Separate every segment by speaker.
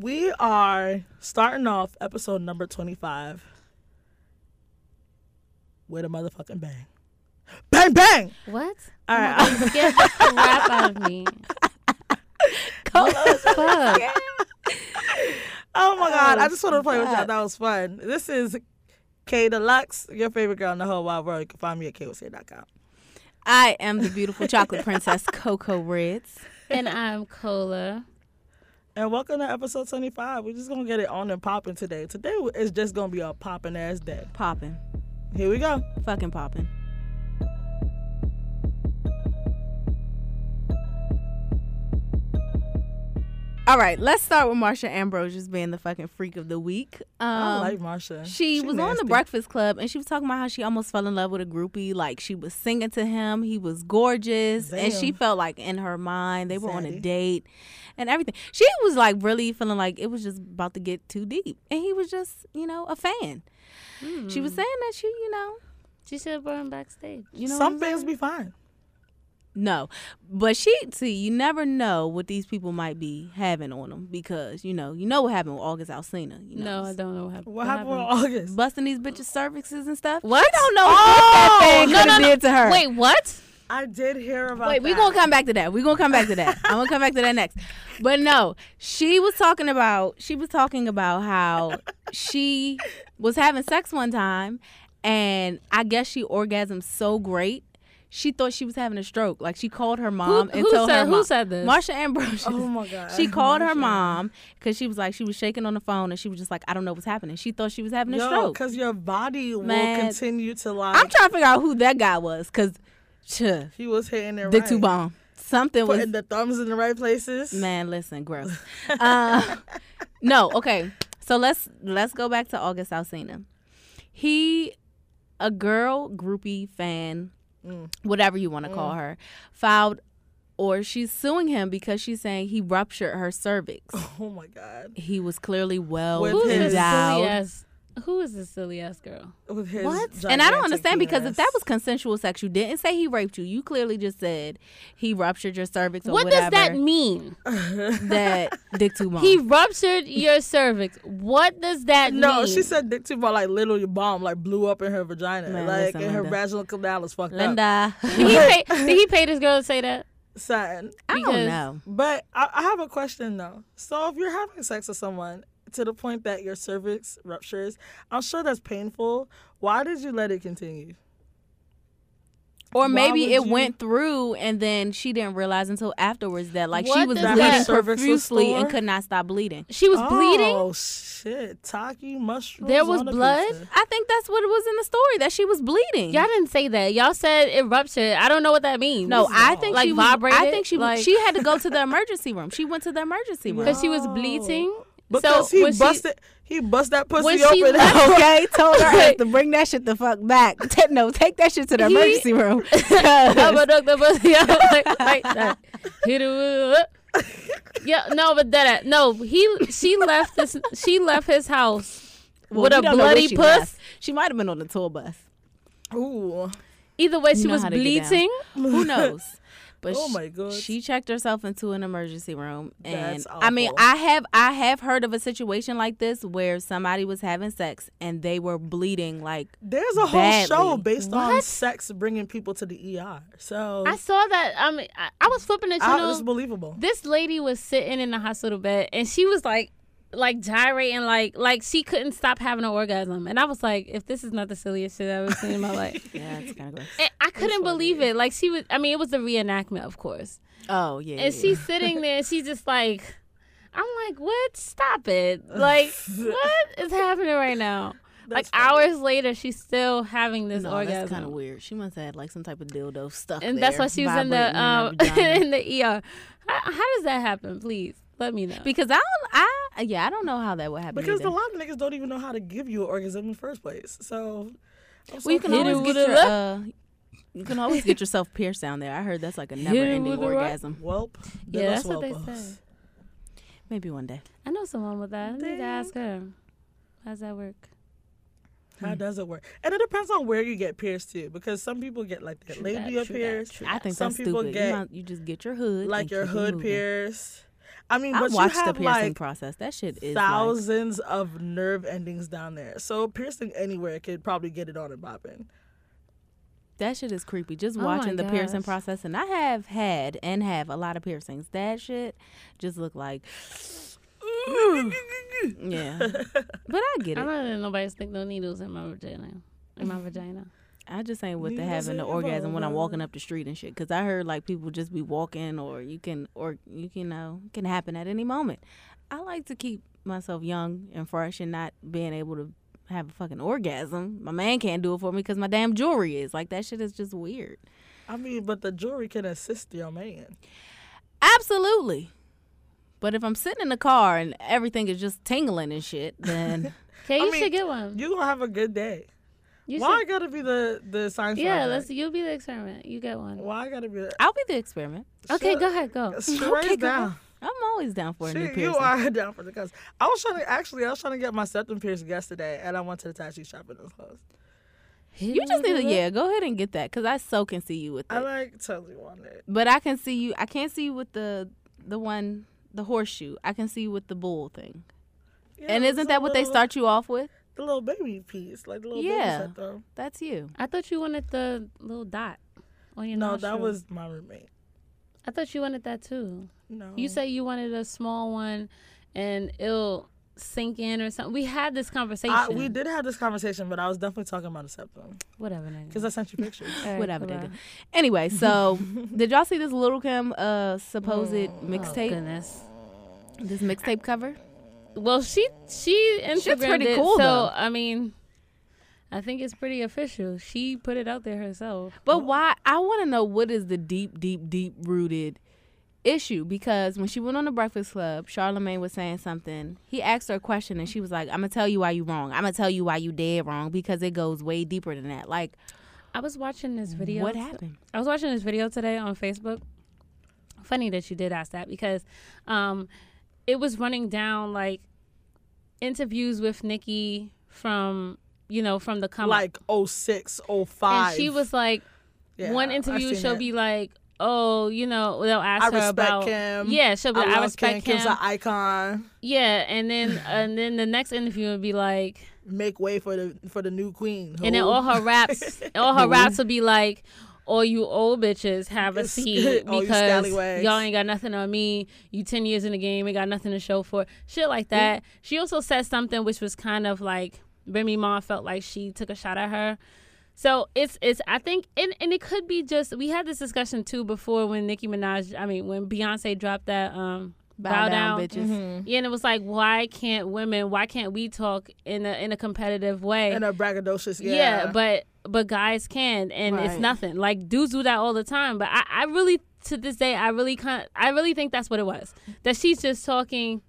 Speaker 1: We are starting off episode number 25 with a motherfucking bang. Bang, bang!
Speaker 2: What?
Speaker 1: All right.
Speaker 2: Oh my
Speaker 1: right.
Speaker 2: God, you scared the crap out of me. Fuck.
Speaker 1: Oh my God.
Speaker 3: Oh,
Speaker 1: I just wanted to play with y'all. That was fun. This is K Deluxe, your favorite girl in the whole wide world. You can find me at kwc.com.
Speaker 3: I am the beautiful chocolate princess Coco Reds.
Speaker 2: And I'm Cola.
Speaker 1: And welcome to episode 25. We're just going to get it on and popping today. Today is just going to be a popping ass day.
Speaker 3: Popping.
Speaker 1: Here we go.
Speaker 3: Fucking popping. All right, let's start with Marsha Ambrose just being the fucking freak of the week. Um,
Speaker 1: I like Marsha.
Speaker 3: She, was on the Breakfast Club and she was talking about how she almost fell in love with a groupie. Like she was singing to him, he was gorgeous, and she felt like in her mind they were on a date and everything. She was like really feeling like it was just about to get too deep, and he was just you know a fan. She was saying that she you know
Speaker 2: She should have brought him backstage.
Speaker 3: you know
Speaker 1: Some
Speaker 3: what I'm
Speaker 1: things be fine.
Speaker 3: No, but she see you never know what these people might be having on them because you know you know what happened with August Alsina. You know,
Speaker 2: No, I don't know what happened.
Speaker 1: What, happened with August?
Speaker 3: busting these bitches' cervixes and stuff.
Speaker 2: What?
Speaker 3: She don't know
Speaker 1: Oh,
Speaker 3: what that oh! thing
Speaker 2: no,
Speaker 3: could have
Speaker 2: no, no.
Speaker 3: did to her.
Speaker 2: Wait, what?
Speaker 1: I did hear about
Speaker 3: Wait, we
Speaker 1: that.
Speaker 3: gonna come back to that. We're gonna come back to that. I'm gonna come back to that next. But no, she was talking about she was talking about how she was having sex one time, and I guess she orgasmed so great. She thought she was having a stroke. Like she called her mom
Speaker 2: who
Speaker 3: and
Speaker 2: who
Speaker 3: told
Speaker 2: said,
Speaker 3: her
Speaker 2: who
Speaker 3: mom.
Speaker 2: said this?
Speaker 3: Marsha Ambrose.
Speaker 1: Oh my God.
Speaker 3: She called her mom because she was like she was shaking on the phone and she was just like I don't know what's happening. She thought she was having a
Speaker 1: Yo,
Speaker 3: stroke.
Speaker 1: because your body
Speaker 3: Man.
Speaker 1: will continue to like.
Speaker 3: I'm trying to figure out who that guy was because
Speaker 1: he was hitting it
Speaker 3: the
Speaker 1: right.
Speaker 3: two bomb something was
Speaker 1: Putting the thumbs in the right places.
Speaker 3: Man, listen, gross. uh, no, okay. So let's let's go back to August Alsina. He, a girl groupie fan,
Speaker 1: Mm.
Speaker 3: whatever you want to call her, filed or she's suing him because she's saying he ruptured her cervix.
Speaker 1: Oh my God.
Speaker 3: He was clearly well
Speaker 1: With
Speaker 2: Who's
Speaker 1: his-
Speaker 2: this
Speaker 3: endowed.
Speaker 2: ass? Who is this silly ass girl?
Speaker 1: With his
Speaker 3: What? And I don't
Speaker 1: gigantic
Speaker 3: understand because if that was consensual sex, you didn't say he raped you. You clearly just said he ruptured your cervix or
Speaker 2: What
Speaker 3: whatever.
Speaker 2: does that mean?
Speaker 3: That dick too long.
Speaker 2: He ruptured your cervix. What does that mean?
Speaker 1: No, she said dick too, but like literally bomb, like blew up in her vagina,
Speaker 3: Man,
Speaker 1: like
Speaker 3: listen,
Speaker 1: and her vaginal canal is fucked up.
Speaker 3: Linda.
Speaker 2: Did he pay? Did he pay this girl to say that?
Speaker 1: Son.
Speaker 3: I don't know.
Speaker 1: But I, I have a question though. So if you're having sex with someone to the point that your cervix ruptures, I'm sure that's painful. Why did you let it continue?
Speaker 3: Or
Speaker 1: Why
Speaker 3: maybe it
Speaker 1: you-
Speaker 3: went through and then she didn't realize until afterwards that like she was bleeding
Speaker 2: that-
Speaker 3: profusely and could not stop bleeding.
Speaker 2: She was oh, bleeding.
Speaker 1: Oh shit! Taki mushrooms.
Speaker 2: There was blood?
Speaker 1: pizza.
Speaker 3: I think that's what it was in the story that she was bleeding.
Speaker 2: Y'all didn't say that. Y'all said it ruptured. I don't know what that means.
Speaker 3: no, I think
Speaker 2: Like
Speaker 3: she was,
Speaker 2: vibrated?
Speaker 3: I think she was,
Speaker 2: Like-
Speaker 3: she had to go to the emergency room. She went to the emergency room.
Speaker 2: because she was bleeding.
Speaker 1: Because
Speaker 2: so
Speaker 1: he
Speaker 2: when she-
Speaker 1: busted, he bust that pussy
Speaker 2: when she
Speaker 1: open.
Speaker 2: left-
Speaker 3: okay, told her ass to bring that shit the fuck back. Ta- no, take that shit to the
Speaker 2: He-
Speaker 3: emergency room.
Speaker 2: I'm a doctor, but yeah, like, like that. Hit it with- Yeah, no, but that no, he she left this she left his house
Speaker 3: Well,
Speaker 2: with a
Speaker 3: don't know where
Speaker 2: bloody
Speaker 3: she
Speaker 2: puss.
Speaker 3: left. She might have been on the tour bus.
Speaker 1: Ooh,
Speaker 2: Either way, she was
Speaker 3: how to get down.
Speaker 2: bleeding.
Speaker 3: Who knows? But
Speaker 1: Oh my God.
Speaker 3: she checked herself into an emergency room, and
Speaker 1: That's
Speaker 3: I mean. I have I have heard of a situation like this where somebody was having sex and they were bleeding like
Speaker 1: there's a whole
Speaker 3: Badly.
Speaker 1: show based on sex bringing people to the ER. So
Speaker 2: I saw that. I mean, I, I was flipping the
Speaker 1: I-
Speaker 2: channel.
Speaker 1: it's believable.
Speaker 2: this lady was sitting in the hospital bed and she was like like gyrating like like she couldn't stop having an orgasm. And i was like if this is not the silliest shit i've ever seen in my life.
Speaker 3: Yeah, it's kind of gross.
Speaker 2: and i couldn't believe it. Like she was i mean it was the reenactment of course.
Speaker 3: Oh yeah,
Speaker 2: and
Speaker 3: yeah.
Speaker 2: she's sitting there and she's just like i'm like what? Stop it. Like what is happening right now? Like
Speaker 1: funny.
Speaker 2: hours later she's still having this
Speaker 3: no,
Speaker 2: orgasm
Speaker 3: that's kind of weird. She must have had like some type of dildo stuff,
Speaker 2: and that's why she was in the um in the er how, how does that happen? Please let me know.
Speaker 3: Because I don't, I yeah, I don't know how that would happen.
Speaker 1: Because
Speaker 3: either.
Speaker 1: a lot of niggas don't even know how to give you an orgasm in the first place. So, I'm
Speaker 3: well, you can
Speaker 1: so
Speaker 2: Hit it
Speaker 3: always get
Speaker 2: a
Speaker 3: your uh, you can always get yourself pierced down there. I heard that's like a never-ending
Speaker 2: with right.
Speaker 3: orgasm.
Speaker 1: Welp.
Speaker 2: Yeah, that's
Speaker 1: us
Speaker 2: what they
Speaker 1: welp us.
Speaker 2: say.
Speaker 3: Maybe one day.
Speaker 2: I know someone with that. I need to
Speaker 1: Damn.
Speaker 2: ask her. How's that work?
Speaker 1: How does it work? And it depends on where you get pierced too, because some people get like their
Speaker 2: that,
Speaker 1: labia
Speaker 2: true that,
Speaker 1: pierced,
Speaker 3: I think
Speaker 1: Some
Speaker 3: that's
Speaker 1: people
Speaker 3: stupid.
Speaker 1: get,
Speaker 3: you, might- you just get your hood,
Speaker 1: like your hood
Speaker 3: moving.
Speaker 1: pierced. I mean,
Speaker 3: I
Speaker 1: but
Speaker 3: watched
Speaker 1: you
Speaker 3: the
Speaker 1: have
Speaker 3: piercing
Speaker 1: like
Speaker 3: process. That shit is like,
Speaker 1: thousands of nerve endings down there. So piercing anywhere could probably get it on and popping.
Speaker 3: that shit is creepy. Just
Speaker 2: Oh
Speaker 3: watching the piercing process, and I have had and have a lot of piercings. That shit just look like, yeah. But I get it.
Speaker 2: I'm
Speaker 3: it.
Speaker 2: not letting nobody stick no needles in my vagina. In my vagina.
Speaker 3: I just ain't with the having the
Speaker 1: in your
Speaker 3: orgasm when I'm walking up the street and shit. Cause I heard like people just be walking, or you can, or you can, you know, it can happen at any moment. I like to keep myself young and fresh, and not being able to have a fucking orgasm. My man can't do it for me because my damn jewelry is like that. Shit is just weird.
Speaker 1: I mean, but the jewelry can assist your man.
Speaker 3: Absolutely. But if I'm sitting in the car and everything is just tingling and shit, then
Speaker 2: Okay,
Speaker 1: I
Speaker 2: you
Speaker 1: mean,
Speaker 2: should get one.
Speaker 1: You gonna have a good day.
Speaker 2: You
Speaker 1: Why I gotta be the the science?
Speaker 2: Yeah,
Speaker 1: project?
Speaker 2: let's. You'll be the experiment. You get one.
Speaker 1: Why I gotta be the?
Speaker 3: I'll be the experiment.
Speaker 2: Okay,
Speaker 1: Shut-
Speaker 2: go ahead, go.
Speaker 1: Straight
Speaker 3: Okay, go. I'm always down for a new
Speaker 1: Shit, you are down for the cause. I was trying to actually, I was trying to get my septum pierced yesterday, and I went to the tattoo shop and it was closed.
Speaker 3: You just need to yeah, go ahead and get that because I so can see you with it.
Speaker 1: I like totally want it.
Speaker 3: But I can see you. I can't see you with the the one the horseshoe. I can see you with the bull thing.
Speaker 1: Yeah,
Speaker 3: and isn't that what they start you off with?
Speaker 1: The little baby piece, like the little
Speaker 3: Yeah.
Speaker 1: baby septum.
Speaker 3: That's you.
Speaker 2: I thought you wanted the little dot on your
Speaker 1: No,
Speaker 2: nostril.
Speaker 1: that was my roommate.
Speaker 2: I thought you wanted that too.
Speaker 1: No,
Speaker 2: You say you wanted a small one, and it'll sink in or something. We had this conversation.
Speaker 1: I, we did have this conversation, but I was definitely talking about a septum
Speaker 2: Whatever, nigga.
Speaker 1: because I sent you pictures.
Speaker 2: All right,
Speaker 3: Whatever, nigga. Anyway, so did y'all see this Little Kim uh supposed
Speaker 2: Oh
Speaker 3: mixtape?
Speaker 2: goodness.
Speaker 3: This mixtape cover?
Speaker 2: Well, she she Instagrammed
Speaker 3: pretty
Speaker 2: it,
Speaker 3: cool,
Speaker 2: so
Speaker 3: though.
Speaker 2: I mean, I think it's pretty official. She put it out there herself.
Speaker 3: But why? I want to know what is the deep, deep, deep rooted issue because when she went on the Breakfast Club, Charlemagne was saying something. He asked her a question and she was like, "I'm gonna tell you why you wrong. I'm gonna tell you why you dead wrong because it goes way deeper than that." Like,
Speaker 2: I was watching this video.
Speaker 3: what happened?
Speaker 2: I was watching this video today on Facebook. Funny that you did ask that because um, it was running down like interviews with Nicki from you know from the come up.
Speaker 1: like 06, 05.
Speaker 2: and she was like
Speaker 1: Yeah,
Speaker 2: one interview she'll
Speaker 1: it.
Speaker 2: be like oh you know they'll ask
Speaker 1: I
Speaker 2: her
Speaker 1: respect
Speaker 2: about
Speaker 1: Kim.
Speaker 2: yeah she'll be
Speaker 1: I,
Speaker 2: like, I, respect
Speaker 1: Kim.
Speaker 2: him
Speaker 1: Kim's an icon.
Speaker 2: yeah and then and then the next interview would be like
Speaker 1: Make way for the for the new queen.
Speaker 2: and then all her raps all her raps will be like all you old bitches have a seat because y'all ain't got nothing on me. You ten years in the game, ain't got nothing to show for. it. Shit like that. She also said something which was kind of like Remy Ma felt like she took a shot at her. So it's it's I think and, and it could be just we had this discussion too before when Nicki Minaj I mean when Beyonce dropped that um
Speaker 3: Bow, down, bitches.
Speaker 1: Mm-hmm.
Speaker 2: yeah and it was like why can't women why can't we talk in a in a competitive way
Speaker 1: in a braggadocious. Yeah,
Speaker 2: yeah. but but guys can and it's nothing. Like dudes do that all the time but i, I really to this day i really kind i really think that's what it was. That she's just talking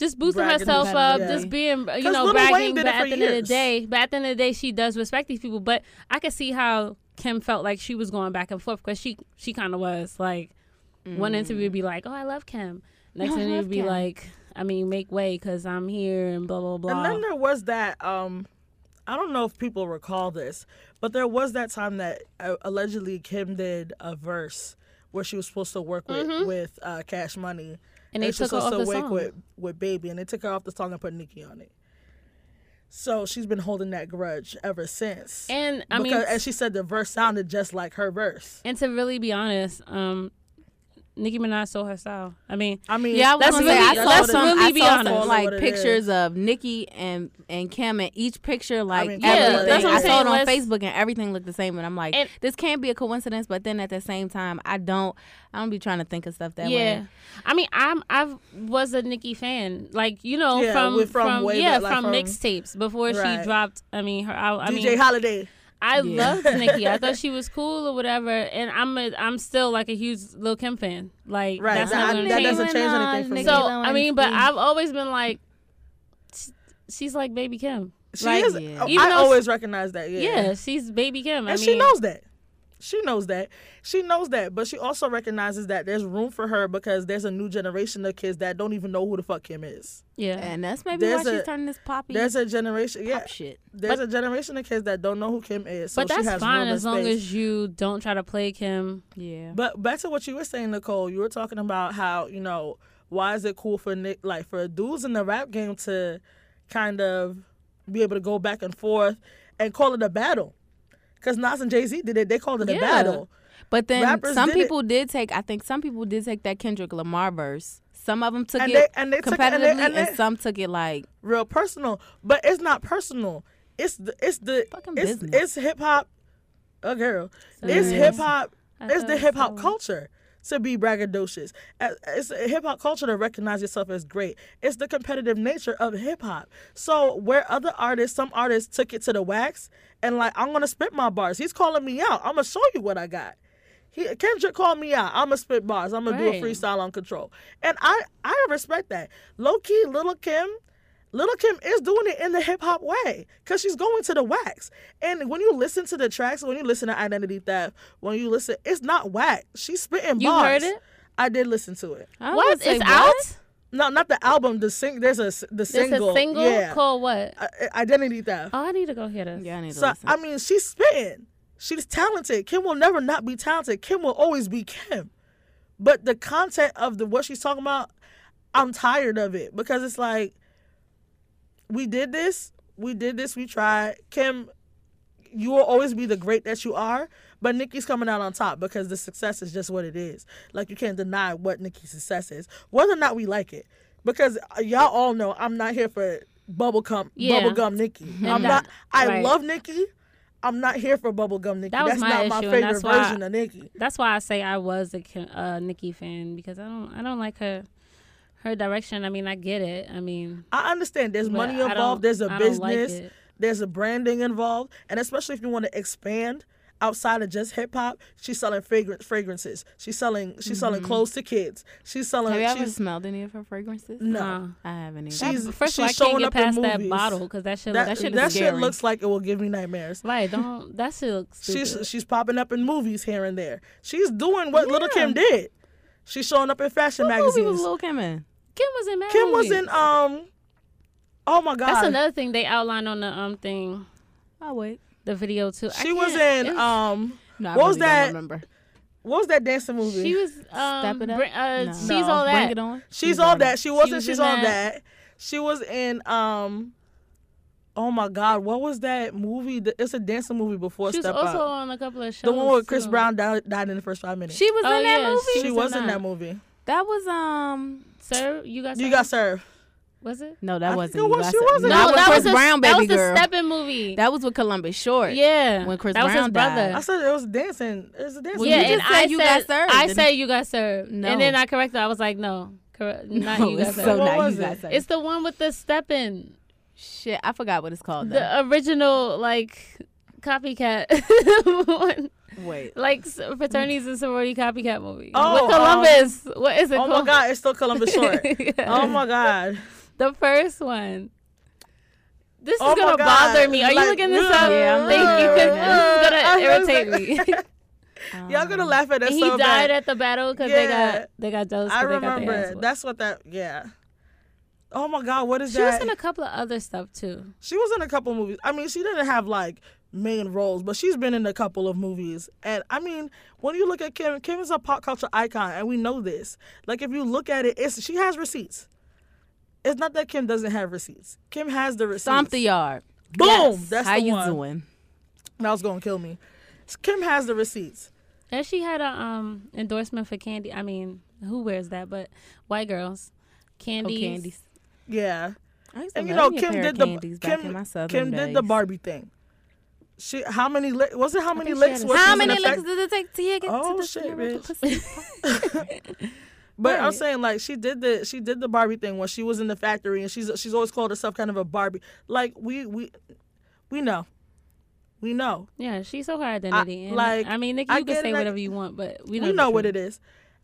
Speaker 2: just boosting
Speaker 1: Bragging
Speaker 2: herself up just being you know bragging but at the end of the day but at the end of the day she does respect these people but i could see how kim felt like she was going back and forth because she she kind of was like one interview would be like oh i love kim. Next interview would be
Speaker 3: Kim.
Speaker 2: like i mean make way because i'm here and blah blah blah.
Speaker 1: And then there was that. Um, I don't know if people recall this, but there was that time that uh, allegedly Kim did a verse where she was supposed to work with with uh, Cash Money,
Speaker 2: Mm-hmm. And they
Speaker 1: she was
Speaker 2: took her
Speaker 1: supposed
Speaker 2: off
Speaker 1: to
Speaker 2: the
Speaker 1: work
Speaker 2: song.
Speaker 1: with with Baby, and they took her off the song and put Nicki on it. So she's been holding that grudge ever since.
Speaker 2: and i
Speaker 1: because,
Speaker 2: mean
Speaker 1: and she said the verse sounded just like her verse.
Speaker 2: And to really be honest, um, Nicki Minaj stole her style. I mean,
Speaker 1: I mean,
Speaker 3: Yeah, I was
Speaker 2: Let's
Speaker 3: gonna say I
Speaker 2: really-
Speaker 3: saw
Speaker 2: let's
Speaker 3: some,
Speaker 2: really
Speaker 3: I
Speaker 2: be honest.
Speaker 3: some like pictures
Speaker 1: is.
Speaker 3: of Nicki and and Kim, and each picture like
Speaker 1: mean,
Speaker 2: Yeah,
Speaker 3: everything.
Speaker 2: that's what
Speaker 3: I
Speaker 2: I'm
Speaker 3: saw it on
Speaker 2: Let's-
Speaker 3: Facebook, and everything looked the same. And I'm like,
Speaker 2: And-
Speaker 3: this can't be a coincidence. But then at the same time, I don't, I don't be trying to think of stuff that
Speaker 2: yeah.
Speaker 3: way.
Speaker 2: I mean, I'm I was a Nicki fan, like you know,
Speaker 1: Yeah,
Speaker 2: from
Speaker 1: from
Speaker 2: from,
Speaker 1: way
Speaker 2: yeah,
Speaker 1: back, like
Speaker 2: from,
Speaker 1: from-
Speaker 2: mixtapes before
Speaker 1: Right.
Speaker 2: she dropped. I mean, her. I, I
Speaker 1: DJ
Speaker 2: mean,
Speaker 1: Holiday.
Speaker 2: I
Speaker 3: Yeah.
Speaker 2: loved Nicki. I thought she was cool or whatever, and I'm a, I'm still like a huge Lil Kim fan. Like
Speaker 1: Right,
Speaker 2: that's
Speaker 1: that-
Speaker 2: not gonna
Speaker 1: that doesn't change anything for me.
Speaker 2: So I mean, but I've always been like, she's like baby Kim.
Speaker 1: She
Speaker 2: Like,
Speaker 1: is.
Speaker 3: yeah.
Speaker 2: Oh, even
Speaker 1: I always recognize that. Yeah.
Speaker 2: Yeah, she's baby Kim. I
Speaker 1: and
Speaker 2: mean,
Speaker 1: she knows that. She knows that. She knows that, but she also recognizes that there's room for her because there's a new generation of kids that don't even know who the fuck Kim is.
Speaker 2: Yeah,
Speaker 3: And that's maybe
Speaker 1: There's
Speaker 3: why
Speaker 1: a-
Speaker 3: she's turning this poppy
Speaker 1: There's a generation, yeah.
Speaker 3: shit.
Speaker 1: There's
Speaker 2: But-
Speaker 1: a generation of kids that don't know who Kim is. So
Speaker 2: but
Speaker 1: she
Speaker 2: that's
Speaker 1: has
Speaker 2: fine as long
Speaker 1: space.
Speaker 2: as you don't try to play Kim.
Speaker 3: Yeah.
Speaker 1: But back to what you were saying, Nicole. You were talking about how you know why is it cool for Nick like for dudes in the rap game to kind of be able to go back and forth and call it a battle? Because Nas and Jay Z did it. They called it a battle.
Speaker 3: But then
Speaker 1: Rappers
Speaker 3: some
Speaker 1: did it.
Speaker 3: people did take. I think some people did take that Kendrick Lamar verse. Some of them took
Speaker 1: And
Speaker 3: it
Speaker 1: they- and they took it-
Speaker 3: competitively,
Speaker 1: and they-
Speaker 3: and,
Speaker 1: and
Speaker 3: some took it like
Speaker 1: real personal, but it's not personal. It's the it's the
Speaker 3: Fucking
Speaker 1: it's it's hip hop. A girl,
Speaker 2: So
Speaker 1: it's hip hop. It's the hip hop
Speaker 2: so.
Speaker 1: culture to be braggadocious. It's hip hop culture to recognize yourself as great. It's the competitive nature of hip hop. So where other artists, some artists took it to the wax and like I'm gonna spit my bars. He's calling me out. I'm gonna show you what I got. He, Kendrick called me out. I'm gonna spit bars. I'm gonna do a freestyle on control, and I I respect that. Low key, Little Kim, Little Kim is doing it in the hip hop way because she's going to the wax. And when you listen to the tracks, when you listen to Identity Theft, when you listen, it's not whack. She's spitting
Speaker 2: You
Speaker 1: bars.
Speaker 2: heard it?
Speaker 1: I did listen to it.
Speaker 3: I
Speaker 2: What?
Speaker 3: would say,
Speaker 2: It's
Speaker 3: what?
Speaker 2: out?
Speaker 1: No, not the album. The sing. There's a s- the
Speaker 2: There's
Speaker 1: single.
Speaker 2: a single
Speaker 1: Yeah.
Speaker 2: called what?
Speaker 1: I- I- Identity Theft.
Speaker 2: Oh, I need to go hear this.
Speaker 3: Yeah, I need to
Speaker 1: So
Speaker 3: listen.
Speaker 1: I mean, she's spitting. She's talented. Kim will never not be talented. Kim will always be Kim. But the content of the what she's talking about, I'm tired of it because it's like we did this, we did this, we tried. Kim, you will always be the great that you are, but Nicki's coming out on top because the success is just what it is. Like you can't deny what Nicki's success is, whether or not we like it. Because y'all all know I'm not here for bubblegum
Speaker 2: Yeah.
Speaker 1: bubblegum Nicki. I'm
Speaker 2: that-
Speaker 1: not I
Speaker 2: right.
Speaker 1: love Nicki. I'm not here for bubblegum Nicki.
Speaker 2: That was
Speaker 1: that's
Speaker 2: my
Speaker 1: not my
Speaker 2: issue, and
Speaker 1: favorite version of Nicki.
Speaker 2: That's why I say I was a uh, Nicki fan because I don't I don't like her her direction. I mean, I get it. I mean,
Speaker 1: I understand there's money involved, there's a
Speaker 2: I don't like
Speaker 1: business,
Speaker 2: it.
Speaker 1: there's a branding involved, and especially if you want to expand outside of just hip hop, she's selling fragrance fragrances. She's selling she's selling mm-hmm. clothes to kids. She's selling
Speaker 3: Have you ever smelled any of her fragrances?
Speaker 1: no.
Speaker 2: Nah.
Speaker 3: I haven't either.
Speaker 1: She's-
Speaker 2: That- first of all, I can't get past that bottle because that shit.
Speaker 1: That,
Speaker 2: that shit
Speaker 1: that
Speaker 2: is
Speaker 1: shit
Speaker 3: scary.
Speaker 1: looks like it will give me nightmares.
Speaker 2: right. Don't that shit looks stupid.
Speaker 1: She's she's popping up in movies here and there. She's doing what Little Kim did. She's showing up in fashion
Speaker 3: what movie was
Speaker 1: magazines.
Speaker 3: Lil Kim in?
Speaker 2: Kim was in Mad
Speaker 1: Kim was in um Oh my god.
Speaker 2: That's another thing they outlined on the um thing,
Speaker 3: Oh wait,
Speaker 2: the video too. I
Speaker 1: she was in
Speaker 2: it's-
Speaker 1: um
Speaker 3: no, I
Speaker 1: What was
Speaker 3: really
Speaker 1: that?
Speaker 3: Don't remember.
Speaker 1: what was that dancing movie?
Speaker 2: She was um,
Speaker 3: Step It Up?
Speaker 2: br- uh,
Speaker 3: No.
Speaker 2: she's
Speaker 1: No.
Speaker 2: all that.
Speaker 3: Bring it on.
Speaker 1: She's all that. She wasn't.
Speaker 2: was
Speaker 1: she's
Speaker 2: in
Speaker 1: all
Speaker 2: that.
Speaker 1: that. She was in um. Oh my God! What was that movie? It's a dancing movie before
Speaker 2: She was also
Speaker 1: Up.
Speaker 2: on a couple of shows.
Speaker 1: The one with Chris
Speaker 2: too.
Speaker 1: Brown died, died in the first five minutes.
Speaker 3: She was
Speaker 2: Oh,
Speaker 3: in that
Speaker 2: yeah,
Speaker 3: movie.
Speaker 1: She
Speaker 2: was in
Speaker 1: was in
Speaker 2: that.
Speaker 1: that movie.
Speaker 3: That was um.
Speaker 2: Sir, you got served?
Speaker 1: You got served.
Speaker 2: Was it?
Speaker 3: No, that
Speaker 1: think
Speaker 3: wasn't.
Speaker 1: it
Speaker 3: You
Speaker 1: was-
Speaker 3: Got
Speaker 1: she
Speaker 3: Served.
Speaker 1: was in
Speaker 3: That
Speaker 1: it.
Speaker 3: was Chris
Speaker 2: was a,
Speaker 3: Brown,
Speaker 2: That was the
Speaker 3: girl.
Speaker 2: Steppin' movie.
Speaker 3: That was with Columbus Short.
Speaker 2: yeah,
Speaker 3: when Chris
Speaker 2: that was his brother.
Speaker 3: died.
Speaker 1: I said it was dancing. It was a dancing
Speaker 3: Well,
Speaker 2: yeah,
Speaker 3: you
Speaker 1: movie.
Speaker 2: and
Speaker 3: just said
Speaker 2: I
Speaker 3: you
Speaker 2: said
Speaker 3: got served,
Speaker 2: I
Speaker 3: didn't
Speaker 2: said you got served,
Speaker 3: No.
Speaker 2: and then I corrected. I was like, no, correct, not
Speaker 3: No,
Speaker 2: you got
Speaker 3: it's
Speaker 2: served.
Speaker 3: so
Speaker 1: What
Speaker 3: not
Speaker 1: was
Speaker 3: you got
Speaker 1: it?
Speaker 3: served.
Speaker 2: It's the one with the stepping,
Speaker 3: Shit, I forgot what it's called. Though.
Speaker 2: the original like copycat one,
Speaker 3: Wait,
Speaker 2: like fraternities and sorority copycat movie
Speaker 1: Oh,
Speaker 2: with um, Columbus. what is it
Speaker 1: oh
Speaker 2: called? Oh called?
Speaker 1: my God! It's still Columbus Short.
Speaker 2: Yeah.
Speaker 1: Oh my God!
Speaker 2: The first one. This is
Speaker 1: Oh my
Speaker 2: gonna bother me. Are you looking this
Speaker 1: yeah,
Speaker 2: up?
Speaker 3: Yeah, I'm
Speaker 2: Thank you,
Speaker 3: looking.
Speaker 2: because this
Speaker 1: I
Speaker 2: is gonna irritate me.
Speaker 1: Y'all gonna um, laugh at
Speaker 2: And he
Speaker 1: so
Speaker 2: died
Speaker 1: bad.
Speaker 2: at the battle because they
Speaker 1: Yeah.
Speaker 2: got they got.
Speaker 1: I
Speaker 2: they got their
Speaker 1: remember it. That's what that. Yeah. Oh my God! What is
Speaker 2: She
Speaker 1: that?
Speaker 2: was in a couple of other stuff too.
Speaker 1: She was in a couple movies. I mean, she didn't have like main roles, but she's been in a couple of movies. And I mean, when you look at Kim, Kim is a pop culture icon, and we know this. Like if you look at it, it's she has receipts. It's not that Kim doesn't have receipts. Kim has the receipts.
Speaker 3: Stomp the yard.
Speaker 1: Boom.
Speaker 3: Yes.
Speaker 1: That's
Speaker 3: How
Speaker 1: the
Speaker 3: you
Speaker 1: one.
Speaker 3: doing?
Speaker 1: That was gonna kill me. Kim has the receipts.
Speaker 2: And she had a um endorsement for candy. I mean, who wears that? But white girls,
Speaker 3: Oh,
Speaker 2: candies.
Speaker 3: candies.
Speaker 1: Yeah.
Speaker 3: I used to
Speaker 1: And you know, Kim did the
Speaker 3: candies back in
Speaker 1: Kim,
Speaker 3: my southern
Speaker 1: Kim did the. Barbie thing. She how many li- was it how many
Speaker 2: think she
Speaker 1: licks
Speaker 2: had a
Speaker 1: was
Speaker 3: How
Speaker 1: was
Speaker 3: many licks did it take to get
Speaker 1: Oh,
Speaker 3: to the
Speaker 1: shit,
Speaker 3: center of
Speaker 1: bitch.
Speaker 3: pussy?
Speaker 1: But I'm saying like she did the she did the Barbie thing when she was in the factory and she's she's always called herself kind of a Barbie. Like we we we know. We know.
Speaker 2: Yeah, she's so her identity. and
Speaker 1: like,
Speaker 2: I mean, Nicki,
Speaker 1: I
Speaker 2: you can say
Speaker 1: it, I-
Speaker 2: whatever you want, but we know,
Speaker 1: we know what it is.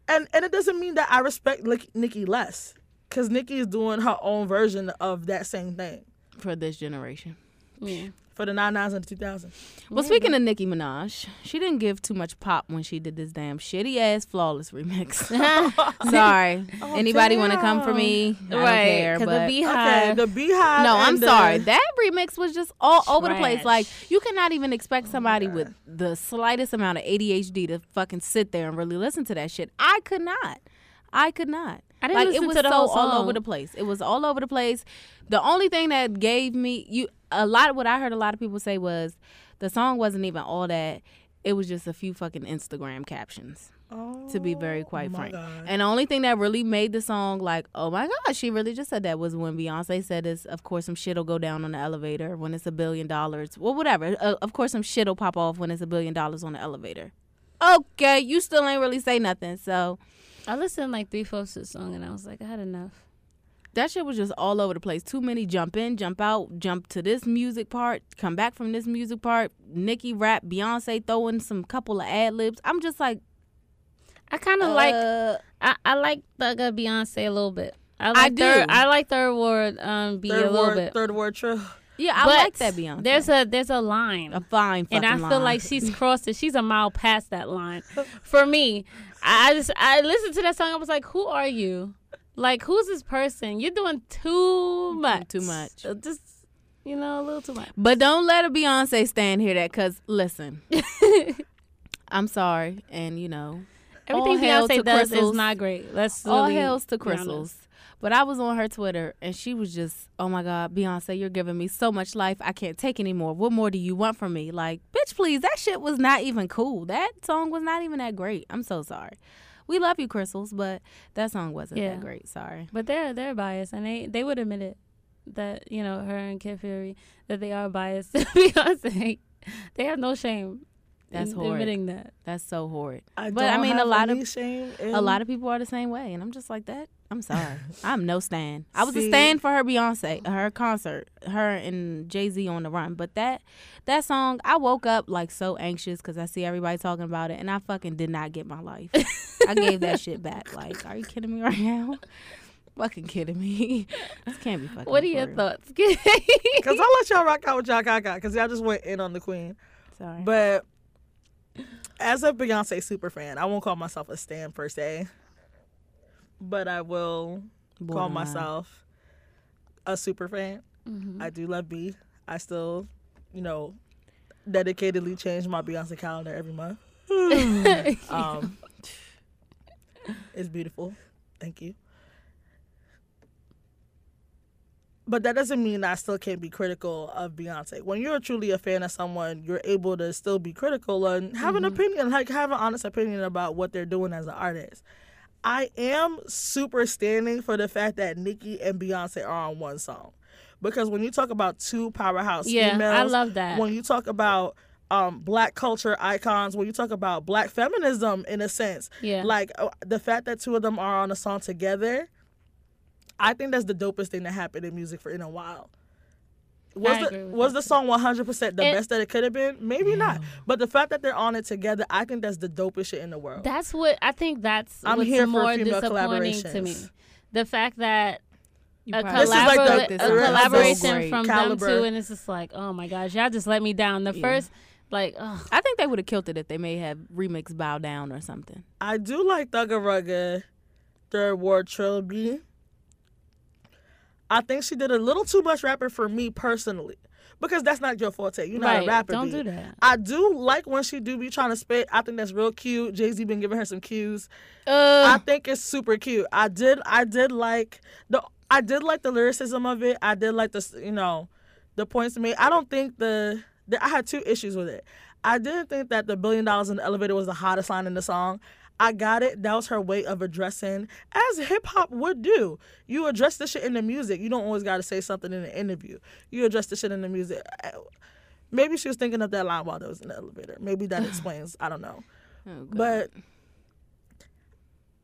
Speaker 1: And and it doesn't mean that I respect Lick- Nicki less cuz Nicki is doing her own version of that same thing
Speaker 3: For this generation.
Speaker 2: Yeah.
Speaker 1: For the 99s and the 2000s.
Speaker 3: Well, speaking of Nicki Minaj, she didn't give too much pop when she did this damn shitty ass flawless remix. sorry, oh, anybody want to come for me? I don't
Speaker 2: right,
Speaker 3: care. But
Speaker 2: the
Speaker 1: Okay,
Speaker 2: BeyHive.
Speaker 1: the BeyHive
Speaker 3: no, I'm
Speaker 1: the-
Speaker 3: sorry. That remix was just all over the place. Like you cannot even expect somebody with the slightest amount of ADHD to fucking sit there and really listen to that shit. I could not. I could not.
Speaker 2: I didn't
Speaker 3: like
Speaker 2: listen
Speaker 3: it was
Speaker 2: to the
Speaker 3: so
Speaker 2: whole
Speaker 3: all over the place. It was all over the place. The only thing that gave me you a lot of what I heard a lot of people say was the song wasn't even all that. It was just a few fucking Instagram captions. To be very quite frank.
Speaker 1: God.
Speaker 3: And the only thing that really made the song like, oh my God, she really just said that was when Beyonce said is of course some shit'll go down on the elevator when it's a billion dollars. Well whatever. Uh, of course some shit'll pop off when it's a billion dollars on the elevator. Okay, you still ain't really say nothing. So
Speaker 2: I listened like three fourths to the song and I was like, I had enough.
Speaker 3: that shit was just all over the place. Too many jump in, jump out, jump to this music part, come back from this music part. Nicki rap, Beyonce throwing some couple of ad libs. I'm just like,
Speaker 2: I kind of like
Speaker 3: uh,
Speaker 2: I, I like Thugger Beyonce a little bit. I like
Speaker 3: I do.
Speaker 2: Third, I like third ward um B a
Speaker 1: Third
Speaker 2: little
Speaker 1: word,
Speaker 2: bit.
Speaker 1: third word true.
Speaker 3: Yeah, I
Speaker 2: But
Speaker 3: like that Beyonce.
Speaker 2: There's a there's a line.
Speaker 3: a fine
Speaker 2: and I feel
Speaker 3: line.
Speaker 2: like she's crossed it. She's a mile past that line. For me, I just I listened to that song. I was like, "Who are you? Like, who's this person? You're doing too much.
Speaker 3: Too much.
Speaker 2: Uh, Just you know, a little too much."
Speaker 3: But don't let a Beyonce stand here that because listen, I'm sorry, and you know,
Speaker 2: Everything Beyonce
Speaker 3: to
Speaker 2: does
Speaker 3: Crissles.
Speaker 2: is not great. Let's
Speaker 3: all hails to Crissles. But I was on her Twitter and she was just, oh my God, Beyonce, you're giving me so much life. I can't take anymore. What more do you want from me? Like, bitch, please, that shit was not even cool. That song was not even that great. I'm so sorry. We love you, Crissles, but that song wasn't
Speaker 2: Yeah.
Speaker 3: that great. Sorry.
Speaker 2: But they're they're biased, and they they would admit it that you know her and Kid Fury that they are biased to Beyonce. They have no shame.
Speaker 3: That's
Speaker 2: in
Speaker 3: horrid.
Speaker 2: admitting that.
Speaker 3: That's so horrid.
Speaker 1: I
Speaker 3: But, I
Speaker 1: don't
Speaker 3: mean, a
Speaker 1: have
Speaker 3: lot of-
Speaker 1: any shame
Speaker 3: A lot of people are the same way, and I'm just like that. I'm sorry. I'm no stan. I was a stan for her Beyonce, her concert, her and Jay Z on the run. But that that song, I woke up like so anxious because I see everybody talking about it, and I fucking did not get my life. I gave that shit back. Like, are you kidding me right now? fucking kidding me. this can't be fucking.
Speaker 2: What are your
Speaker 3: real.
Speaker 2: thoughts?
Speaker 1: Because I'll let y'all rock out with y'all got because y'all just went in on the queen.
Speaker 3: Sorry.
Speaker 1: But as a Beyonce super fan, I won't call myself a stan per se, but I will call myself a super fan.
Speaker 2: Mhm.
Speaker 1: I do love B. I still, you know, dedicatedly change my Beyonce calendar every month. um, it's beautiful. Thank you. But that doesn't mean I still can't be critical of Beyonce. When you're truly a fan of someone, you're able to still be critical and have an opinion, like have an honest opinion about what they're doing as an artist. I am super standing for the fact that Nicki and Beyonce are on one song. Because when you talk about two powerhouse
Speaker 2: yeah,
Speaker 1: females,
Speaker 2: I love that.
Speaker 1: when you talk about um, black culture icons, when you talk about black feminism in a sense,
Speaker 2: yeah,
Speaker 1: like uh, the fact that two of them are on a song together, I think that's the dopest thing that happened in music for in a while. Was
Speaker 2: I
Speaker 1: the was
Speaker 2: that
Speaker 1: the song one hundred percent the
Speaker 2: And-
Speaker 1: best that it could have been? Maybe not. But the fact that they're on it together, I think that's the dopest shit in the world.
Speaker 2: that's what I think. That's
Speaker 1: I'm
Speaker 2: what's
Speaker 1: here
Speaker 2: more
Speaker 1: female
Speaker 2: disappointing to me. The fact that a,
Speaker 3: probably
Speaker 1: This is like the-
Speaker 2: a collaboration
Speaker 3: so
Speaker 2: from
Speaker 1: Caliber.
Speaker 2: them two, and it's just like, oh my gosh, y'all just let me down. The
Speaker 3: Yeah.
Speaker 2: first, like, oh,
Speaker 3: I think they would have killed it if they may have remixed "Bow Down" or something.
Speaker 1: I do like Thugger Rugga, Third Ward Trilogy. I think she did a little too much rapping for me personally. Because that's not your forte. You're not
Speaker 2: right,
Speaker 1: a rapper.
Speaker 2: don't
Speaker 1: B.
Speaker 2: do that.
Speaker 1: I do like when she do be trying to spit. I think that's real cute. Jay Z been giving her some cues. I
Speaker 2: Uh,
Speaker 1: think it's super cute. I did I did like the I did like the lyricism of it. I did like the you know the points made. I don't think the, the I had two issues with it. I didn't think that the billion dollars in the elevator was the hottest line in the song. I got it. That was her way of addressing, as hip hop would do. You address the shit in the music. You don't always got to say something in the interview. You address the shit in the music. Maybe she was thinking of that line while they was in the elevator. Maybe that explains. I don't know.
Speaker 3: Oh,
Speaker 1: But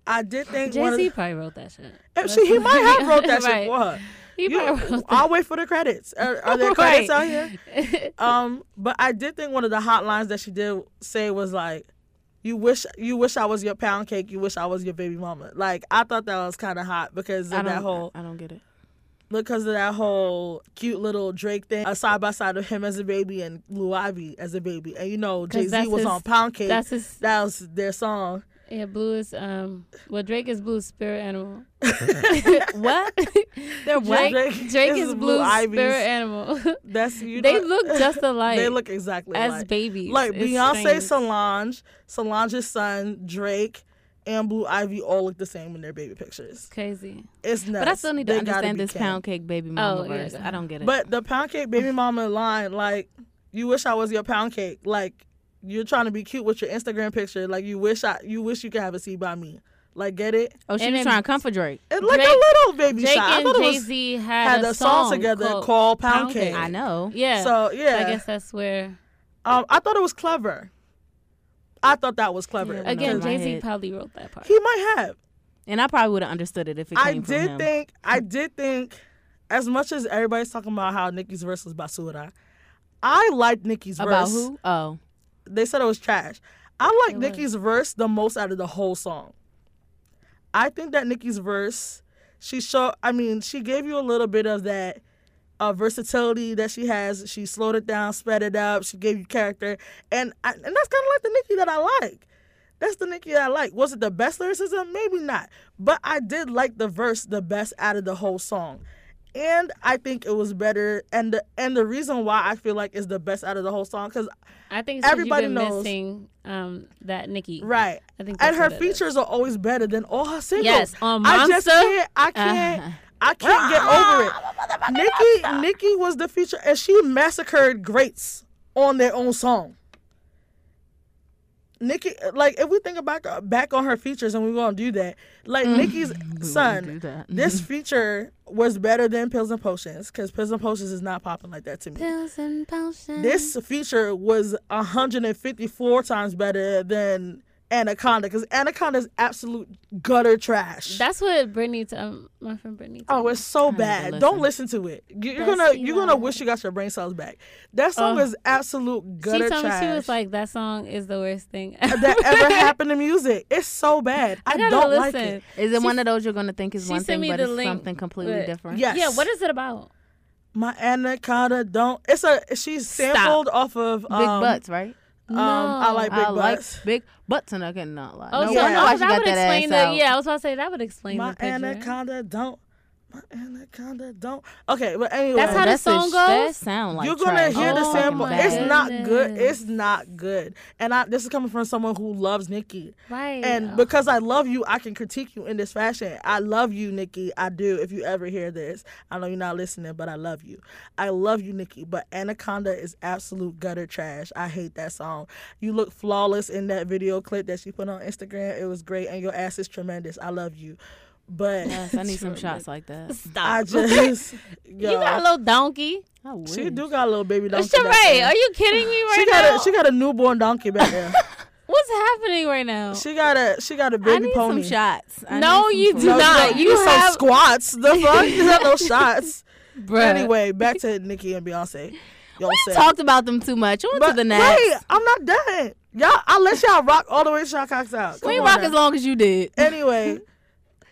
Speaker 1: I did think
Speaker 2: Jay
Speaker 1: one of
Speaker 2: Z probably wrote that shit.
Speaker 1: she, he might have wrote that
Speaker 2: Right.
Speaker 1: shit for her.
Speaker 2: He
Speaker 1: You-
Speaker 2: probably wrote.
Speaker 1: I'll wait for the credits. Are, are there credits out here? Um, but I did think one of the hot lines that she did say was like, "You wish you wish I was your pound cake. You wish I was your baby mama." Like I thought that was kind of hot because of that whole
Speaker 3: I don't get it.
Speaker 1: because of that whole cute little Drake thing, a side by side of him as a baby and Blue Ivy as a baby, and you know Jay Z was
Speaker 2: his-
Speaker 1: on Pound Cake.
Speaker 2: That's his.
Speaker 1: that was their song.
Speaker 2: Yeah, Blue is um. Well, Drake is Blue's spirit animal.
Speaker 3: What? They're what?
Speaker 2: Drake,
Speaker 1: Drake
Speaker 2: Drake
Speaker 1: is
Speaker 2: is
Speaker 1: Blue
Speaker 2: Blue's
Speaker 1: Ivy's-
Speaker 2: spirit animal.
Speaker 1: That's you.
Speaker 2: they
Speaker 1: know-
Speaker 2: look just alike.
Speaker 1: they look exactly
Speaker 2: as
Speaker 1: alike.
Speaker 2: babies.
Speaker 1: like
Speaker 2: It's
Speaker 1: Beyonce,
Speaker 2: strange.
Speaker 1: Solange, Solange's son Drake, and Blue Ivy all look the same in their baby pictures.
Speaker 2: Crazy.
Speaker 1: It's nuts.
Speaker 3: But I still need to
Speaker 1: They
Speaker 3: understand this
Speaker 1: Kim.
Speaker 3: pound cake baby mama
Speaker 2: Oh,
Speaker 3: verse.
Speaker 2: go
Speaker 3: I don't get it.
Speaker 1: But the pound cake baby mama line, like, you wish I was your pound cake. Like, you're trying to be cute with your Instagram picture. Like, you wish I, you wish you could have a seat by me. Like, get it?
Speaker 3: oh, she
Speaker 2: and
Speaker 3: was trying to comfort Drake.
Speaker 1: It's like
Speaker 2: Drake-
Speaker 1: a little baby
Speaker 2: Jake
Speaker 1: shot. I
Speaker 2: and
Speaker 1: thought it
Speaker 2: Jay Z had,
Speaker 1: had
Speaker 2: a,
Speaker 1: a song together
Speaker 2: called,
Speaker 1: called Pound
Speaker 2: Pound
Speaker 1: Cake.
Speaker 2: Cake.
Speaker 3: I know.
Speaker 2: Yeah.
Speaker 1: So
Speaker 2: So
Speaker 1: yeah,
Speaker 2: I guess that's where
Speaker 1: um, I thought it was clever. I thought that was clever.
Speaker 3: Yeah,
Speaker 2: again Jay Z probably wrote that part.
Speaker 1: he might have.
Speaker 3: And I probably would have understood it if it came
Speaker 1: I
Speaker 3: from
Speaker 1: did
Speaker 3: him.
Speaker 1: think. I did think. As much as everybody's talking about how Nicki's verse was basura, I liked Nicki's
Speaker 3: About
Speaker 1: verse.
Speaker 3: who? Oh.
Speaker 1: They said it was trash. I like. Nicki's verse the most out of the whole song. I think that Nicki's verse, she showed. I mean, she gave you a little bit of that uh, versatility that she has. She slowed it down, sped it up. She gave you character, and I, and that's kind of like the Nicki that I like. That's the Nicki that I like. Was it the best lyricism? Maybe not, but I did like the verse the best out of the whole song. And I think it was better, and the and the reason why I feel like it's the best out of the whole song, because
Speaker 2: I think
Speaker 1: Everybody
Speaker 2: you've been
Speaker 1: knows.
Speaker 2: missing um, that Nicki.
Speaker 1: right,
Speaker 2: I think
Speaker 1: and her
Speaker 2: it is.
Speaker 1: features are always better than all her singles.
Speaker 2: Yes, on
Speaker 1: I just can't. I can't.
Speaker 3: Uh-huh.
Speaker 1: I can't get over it. Nicki, Nicki was the feature, and she massacred greats on their own song. Nicki, like if we think about uh, back on her features, and we're gonna do that, like mm-hmm. Nicki's
Speaker 3: do
Speaker 1: son, this feature was better than Pills and Potions because Pills and Potions is not popping like that to me.
Speaker 2: Pills and potions.
Speaker 1: This feature was 154 times better than Anaconda because Anaconda is absolute gutter trash.
Speaker 2: That's what Brittany, t- um, my friend Brittany.
Speaker 1: Oh, it's so bad.
Speaker 3: listen.
Speaker 1: Don't listen to it. You- You're
Speaker 2: That's
Speaker 1: gonna you're gonna wish you got your brain cells back. That song
Speaker 2: Oh.
Speaker 1: is absolute gutter
Speaker 2: she
Speaker 1: gutter
Speaker 2: told me she was like, "That song is the worst thing ever.
Speaker 1: that ever happened to music. It's so bad. I,
Speaker 2: I
Speaker 1: don't
Speaker 2: listen.
Speaker 1: like it.
Speaker 3: Is it
Speaker 2: She-
Speaker 3: one of those you're gonna think is one
Speaker 2: sent
Speaker 3: thing, but
Speaker 2: the
Speaker 3: it's
Speaker 2: link,
Speaker 3: something completely
Speaker 2: but-
Speaker 3: different?
Speaker 1: Yes.
Speaker 2: Yeah, what is it about?
Speaker 1: My anaconda don't. It's a she's sampled off of
Speaker 3: Big
Speaker 1: um,
Speaker 3: butts, right?
Speaker 1: Um, I like big
Speaker 3: I like
Speaker 1: butts.
Speaker 3: big butts, and I cannot lie.
Speaker 2: Oh,
Speaker 3: no
Speaker 2: so
Speaker 1: yeah.
Speaker 3: wonder
Speaker 2: no,
Speaker 3: why she
Speaker 2: that would
Speaker 3: that
Speaker 2: explain
Speaker 3: ass
Speaker 2: the.
Speaker 3: out.
Speaker 2: Yeah, I was about to say that would explain
Speaker 1: My
Speaker 2: the
Speaker 1: anaconda don't. My anaconda don't. Okay, but anyway,
Speaker 2: That's how the
Speaker 3: That's a-
Speaker 2: song
Speaker 3: That sound like
Speaker 1: you're gonna
Speaker 3: trash.
Speaker 1: hear the
Speaker 2: Oh
Speaker 1: sample. It's not good. It's not good. And I, this is coming from someone who loves Nicki.
Speaker 2: Right.
Speaker 1: And because I love you, I can critique you in this fashion. I love you, Nicki. I do. If you ever hear this, I know you're not listening, but I love you. I love you, Nicki. But Anaconda is absolute gutter trash. I hate that song. You look flawless in that video clip that she put on Instagram. It was great, and your ass is tremendous. I love you. But
Speaker 3: Yes, I need some shots like that.
Speaker 2: Stop.
Speaker 1: I just,
Speaker 2: you got a little donkey.
Speaker 3: I wish.
Speaker 1: she do got a little baby donkey.
Speaker 2: Sheree,
Speaker 1: back
Speaker 2: are you kidding me right
Speaker 1: She
Speaker 2: now?
Speaker 1: got a she got a newborn donkey back there.
Speaker 2: What's happening right now?
Speaker 1: she got a she got a baby
Speaker 3: need
Speaker 1: pony.
Speaker 3: some shots. I
Speaker 2: No,
Speaker 3: need
Speaker 2: you do
Speaker 1: No,
Speaker 2: not.
Speaker 1: You,
Speaker 2: You
Speaker 1: need some
Speaker 2: have-
Speaker 1: squats. The fuck? You got no shots.
Speaker 2: Bruh.
Speaker 1: Anyway, back to Nicki and Beyonce. Y'all said.
Speaker 3: Talked about them too much. On to
Speaker 1: But
Speaker 3: the next.
Speaker 1: wait, I'm not done. Y'all, I'll let y'all rock all the way to y'all cocks out. Come
Speaker 3: we rock
Speaker 1: now.
Speaker 3: as long as you did.
Speaker 1: Anyway,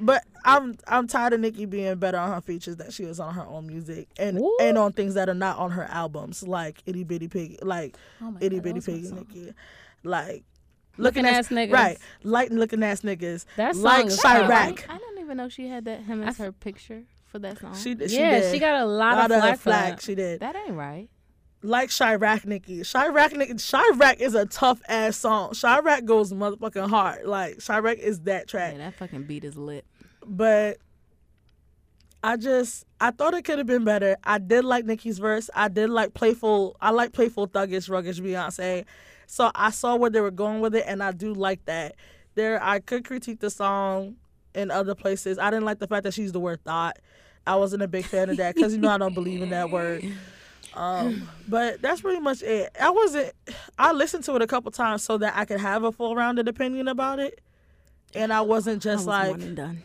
Speaker 1: but I'm I'm tired of Nicki being better on her features than she is on her own music and
Speaker 2: Ooh.
Speaker 1: and on things that are not on her albums, like Itty Bitty Pig, like
Speaker 2: Oh
Speaker 1: Itty
Speaker 2: God,
Speaker 1: Bitty
Speaker 2: was my
Speaker 1: Pig. Nicki, like
Speaker 2: Looking ass niggas.
Speaker 1: right? Light looking ass niggas,
Speaker 2: That song
Speaker 1: like
Speaker 2: is
Speaker 1: Chiraq.
Speaker 3: I didn't even know she had that him as her picture for that song.
Speaker 1: She, she
Speaker 2: yeah,
Speaker 1: did.
Speaker 2: she got a lot,
Speaker 1: lot
Speaker 2: of
Speaker 1: of
Speaker 2: flack. for
Speaker 1: flack.
Speaker 2: that.
Speaker 1: She did.
Speaker 3: that ain't right.
Speaker 1: Like Chiraq Nicki. Chiraq Nicki. Chiraq is a tough ass song. Chiraq goes motherfucking hard. Like Chiraq is that track.
Speaker 3: Yeah, that fucking beat is lit.
Speaker 1: But I just I thought it could have been better. I did like Nicki's verse. I did like playful. I like playful, thuggish, ruggish Beyonce. So I saw where they were going with it, and I do like that. There, I could critique the song in other places. I didn't like the fact that she used the word thought. I wasn't a big fan of that because you know I don't believe in that word. Um, but that's pretty much it. I wasn't. I listened to it a couple times so that I could have a full rounded opinion about it, and I wasn't
Speaker 3: I
Speaker 1: just
Speaker 3: was
Speaker 1: like
Speaker 3: one and done.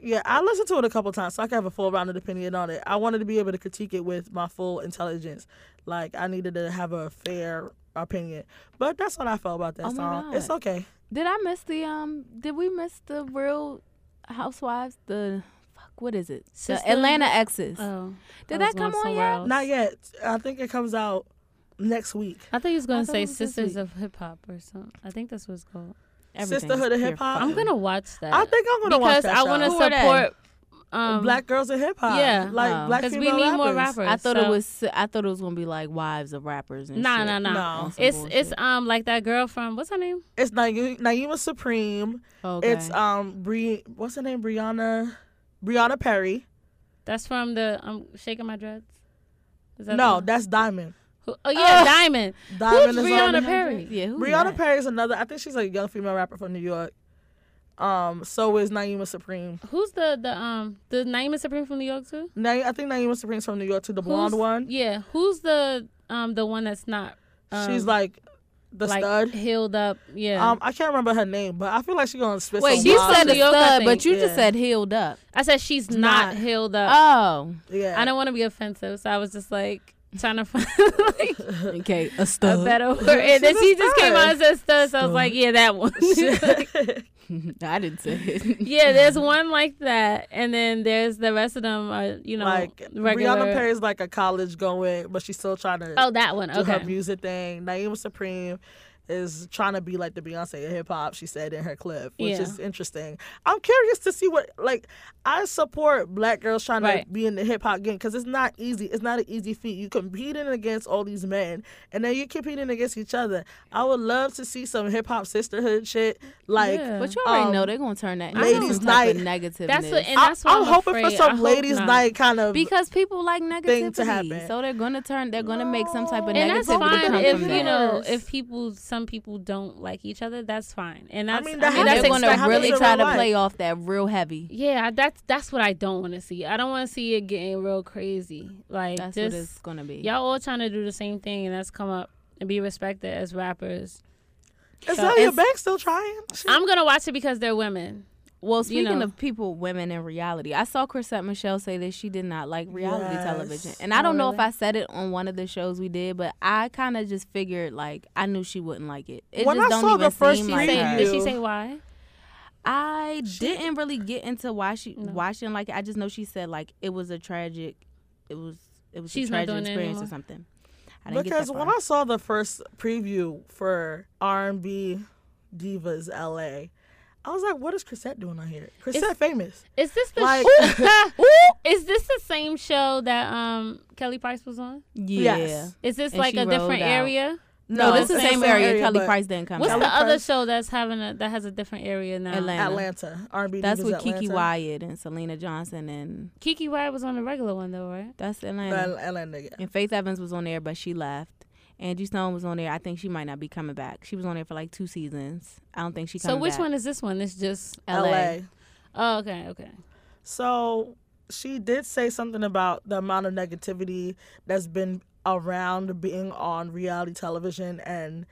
Speaker 1: yeah, I listened to it a couple times so I could have a full rounded opinion on it. I wanted to be able to critique it with my full intelligence. Like I needed to have a fair opinion. But that's what I felt about that
Speaker 3: Oh
Speaker 1: song. It's okay.
Speaker 3: Did I miss the um? Did we miss the Real Housewives? The what is it?
Speaker 2: Sister-
Speaker 3: The Atlanta Exes.
Speaker 2: Oh,
Speaker 3: Did that come on yet?
Speaker 2: else.
Speaker 1: Not yet. I think it comes out next week.
Speaker 2: I thought you was gonna
Speaker 3: I
Speaker 2: say
Speaker 3: it was this
Speaker 2: Sisters of Hip Hop or something. I think that's what it's called.
Speaker 3: Everything's
Speaker 1: Sisterhood of Hip Hop?
Speaker 2: I'm gonna watch that.
Speaker 1: I think I'm gonna watch that
Speaker 2: because
Speaker 1: I
Speaker 2: want to
Speaker 3: Who
Speaker 2: support um
Speaker 1: black girls in hip hop.
Speaker 2: yeah.
Speaker 1: like
Speaker 3: Oh.
Speaker 1: black
Speaker 2: 'Cause we need
Speaker 1: rappers.
Speaker 2: more rappers.
Speaker 3: I thought
Speaker 2: so-
Speaker 3: it was. I thought it was gonna be like wives of rappers. And
Speaker 2: Nah,
Speaker 3: shit.
Speaker 2: nah, nah.
Speaker 1: No.
Speaker 2: It's
Speaker 3: bullshit.
Speaker 2: it's um like that girl from what's her name?
Speaker 1: It's Nyemiah, Nyemiah Supreme.
Speaker 3: Okay.
Speaker 1: It's um Bri. What's her name? Brianna. Brianna Perry.
Speaker 2: That's from the I'm shaking my dreads. Is that
Speaker 1: No,
Speaker 2: the-
Speaker 1: that's Diamond.
Speaker 2: who- oh yeah, Diamond.
Speaker 1: Diamond
Speaker 2: Who's
Speaker 1: is on
Speaker 2: Brianna
Speaker 1: the-
Speaker 2: Perry?
Speaker 3: yeah. Who's
Speaker 1: Brianna
Speaker 3: that?
Speaker 1: Perry is another. I think she's a young female rapper from New York. Um, so is Nyemiah Supreme.
Speaker 2: Who's the the um the Nyemiah Supreme from New York too?
Speaker 1: Na- I think Nyemiah Supreme's from New York too. The blonde
Speaker 2: Who's-
Speaker 1: one.
Speaker 2: Yeah. Who's the um the one that's not? Um,
Speaker 1: She's like the
Speaker 2: like
Speaker 1: stud.
Speaker 2: healed up. Yeah.
Speaker 1: Um, I can't remember her name, but I feel like she's gonna spit
Speaker 3: Wait,
Speaker 1: some
Speaker 3: you
Speaker 1: wild
Speaker 3: said
Speaker 2: New
Speaker 3: a
Speaker 1: shit.
Speaker 2: York, I
Speaker 3: stud,
Speaker 2: think.
Speaker 3: but you just said healed up.
Speaker 2: I said she's not,
Speaker 1: not.
Speaker 2: healed up.
Speaker 3: Oh,
Speaker 1: yeah.
Speaker 2: I don't want to be offensive, so I was just like trying to find like
Speaker 3: okay, a
Speaker 2: a
Speaker 3: stud.
Speaker 2: better word. And then
Speaker 1: She's
Speaker 2: she just came
Speaker 1: stud.
Speaker 2: out and said stud, so I was like, yeah, that one.
Speaker 3: I didn't say it.
Speaker 2: yeah, there's one like that, and then there's the rest of them are you know
Speaker 1: like
Speaker 2: regular.
Speaker 1: Brianna Perry's like a college going, but she's still trying to
Speaker 2: Oh, that one.
Speaker 1: do her
Speaker 2: Okay.
Speaker 1: music thing. Nyemiah Supreme is trying to be like the Beyonce of hip hop. She said in her clip, which
Speaker 2: Yeah.
Speaker 1: is interesting. I'm curious to see what like I support black girls trying
Speaker 2: Right.
Speaker 1: to be in the hip hop game because it's not easy. It's not an easy feat. You competing against all these men, and then you're competing against each other. I would love to see some hip hop sisterhood shit. Like
Speaker 2: Yeah.
Speaker 3: But you already
Speaker 1: Um,
Speaker 3: know they're gonna turn that into
Speaker 1: Ladies'
Speaker 3: some type of
Speaker 1: night.
Speaker 3: negativeness.
Speaker 2: That's what, and
Speaker 1: I,
Speaker 2: that's what
Speaker 1: I'm,
Speaker 2: I'm,
Speaker 1: hoping for
Speaker 2: afraid. I
Speaker 1: some
Speaker 2: hope
Speaker 1: ladies'
Speaker 2: not.
Speaker 1: night kind of.
Speaker 3: because people like
Speaker 1: thing to
Speaker 3: negativity,
Speaker 1: happen.
Speaker 3: so they're gonna turn. They're gonna make some type of
Speaker 2: And that's fine if you know if people some people don't like each other. That's fine, and that's I
Speaker 1: mean,
Speaker 2: mean,
Speaker 1: that
Speaker 2: that's
Speaker 1: happens-
Speaker 3: they're gonna really
Speaker 1: in
Speaker 3: try
Speaker 1: real
Speaker 3: to play off that real heavy.
Speaker 2: Yeah, that's that's what I don't want to see. I don't want to see it getting real crazy. Like
Speaker 3: That's
Speaker 2: just
Speaker 3: what it's gonna be.
Speaker 2: y'all all trying to do the same thing, and that's come up and be respected as rappers.
Speaker 1: is
Speaker 2: so
Speaker 1: Zelia
Speaker 2: it's-
Speaker 1: Banks still trying? She-
Speaker 2: I'm gonna watch it because they're women.
Speaker 3: Well, speaking
Speaker 2: know.
Speaker 3: of people, women in reality, I saw Chrisette Michele say that she did not like reality
Speaker 1: Yes.
Speaker 3: television, and oh, I
Speaker 2: Oh,
Speaker 3: don't know if? I said it on one of the shows we did, but I kind of just figured like I knew she wouldn't like it. It
Speaker 1: When
Speaker 3: just
Speaker 1: I
Speaker 3: don't
Speaker 1: saw
Speaker 3: even
Speaker 1: the first
Speaker 3: seem
Speaker 2: She
Speaker 3: like
Speaker 2: say, did she say why?
Speaker 3: I
Speaker 1: She-
Speaker 3: didn't really get into why she
Speaker 2: No.
Speaker 3: why she didn't like it. I just know she said like it was a tragic, it was it was
Speaker 2: She's
Speaker 3: a tragic experience or something. I didn't
Speaker 1: because
Speaker 3: get
Speaker 1: when. I saw the first preview for R&B Divas LA, I was like, "What is Chrisette doing on here? Chrisette
Speaker 2: It's-
Speaker 1: famous?
Speaker 2: Is this the
Speaker 1: Like-
Speaker 2: is this the same show that um Kelly Price was on?
Speaker 3: yeah.
Speaker 1: Yes.
Speaker 2: Is this
Speaker 3: And
Speaker 2: like a different
Speaker 3: out.
Speaker 2: area?
Speaker 3: No, this is the same area. Kelly Price didn't come.
Speaker 2: What's
Speaker 3: back.
Speaker 2: the
Speaker 1: Kelly
Speaker 2: other
Speaker 1: Price-
Speaker 2: show that's having a that has a different area now?
Speaker 3: Atlanta.
Speaker 1: Atlanta R&B
Speaker 3: That's with
Speaker 1: Atlanta.
Speaker 3: KeKe Wyatt and Syleena Johnson, and
Speaker 2: KeKe Wyatt was on the regular one though, right?
Speaker 3: that's Atlanta.
Speaker 1: Al- Atlanta. Yeah.
Speaker 3: And Faith Evans was on there, but she left. Angie Stone was on there. I think she might not be coming back. She was on there for like two seasons. I don't think she.
Speaker 2: So which
Speaker 3: back.
Speaker 2: one is this one? It's just
Speaker 3: LA.
Speaker 1: LA.
Speaker 2: oh okay okay.
Speaker 1: So she did say something about the amount of negativity that's been around being on reality television and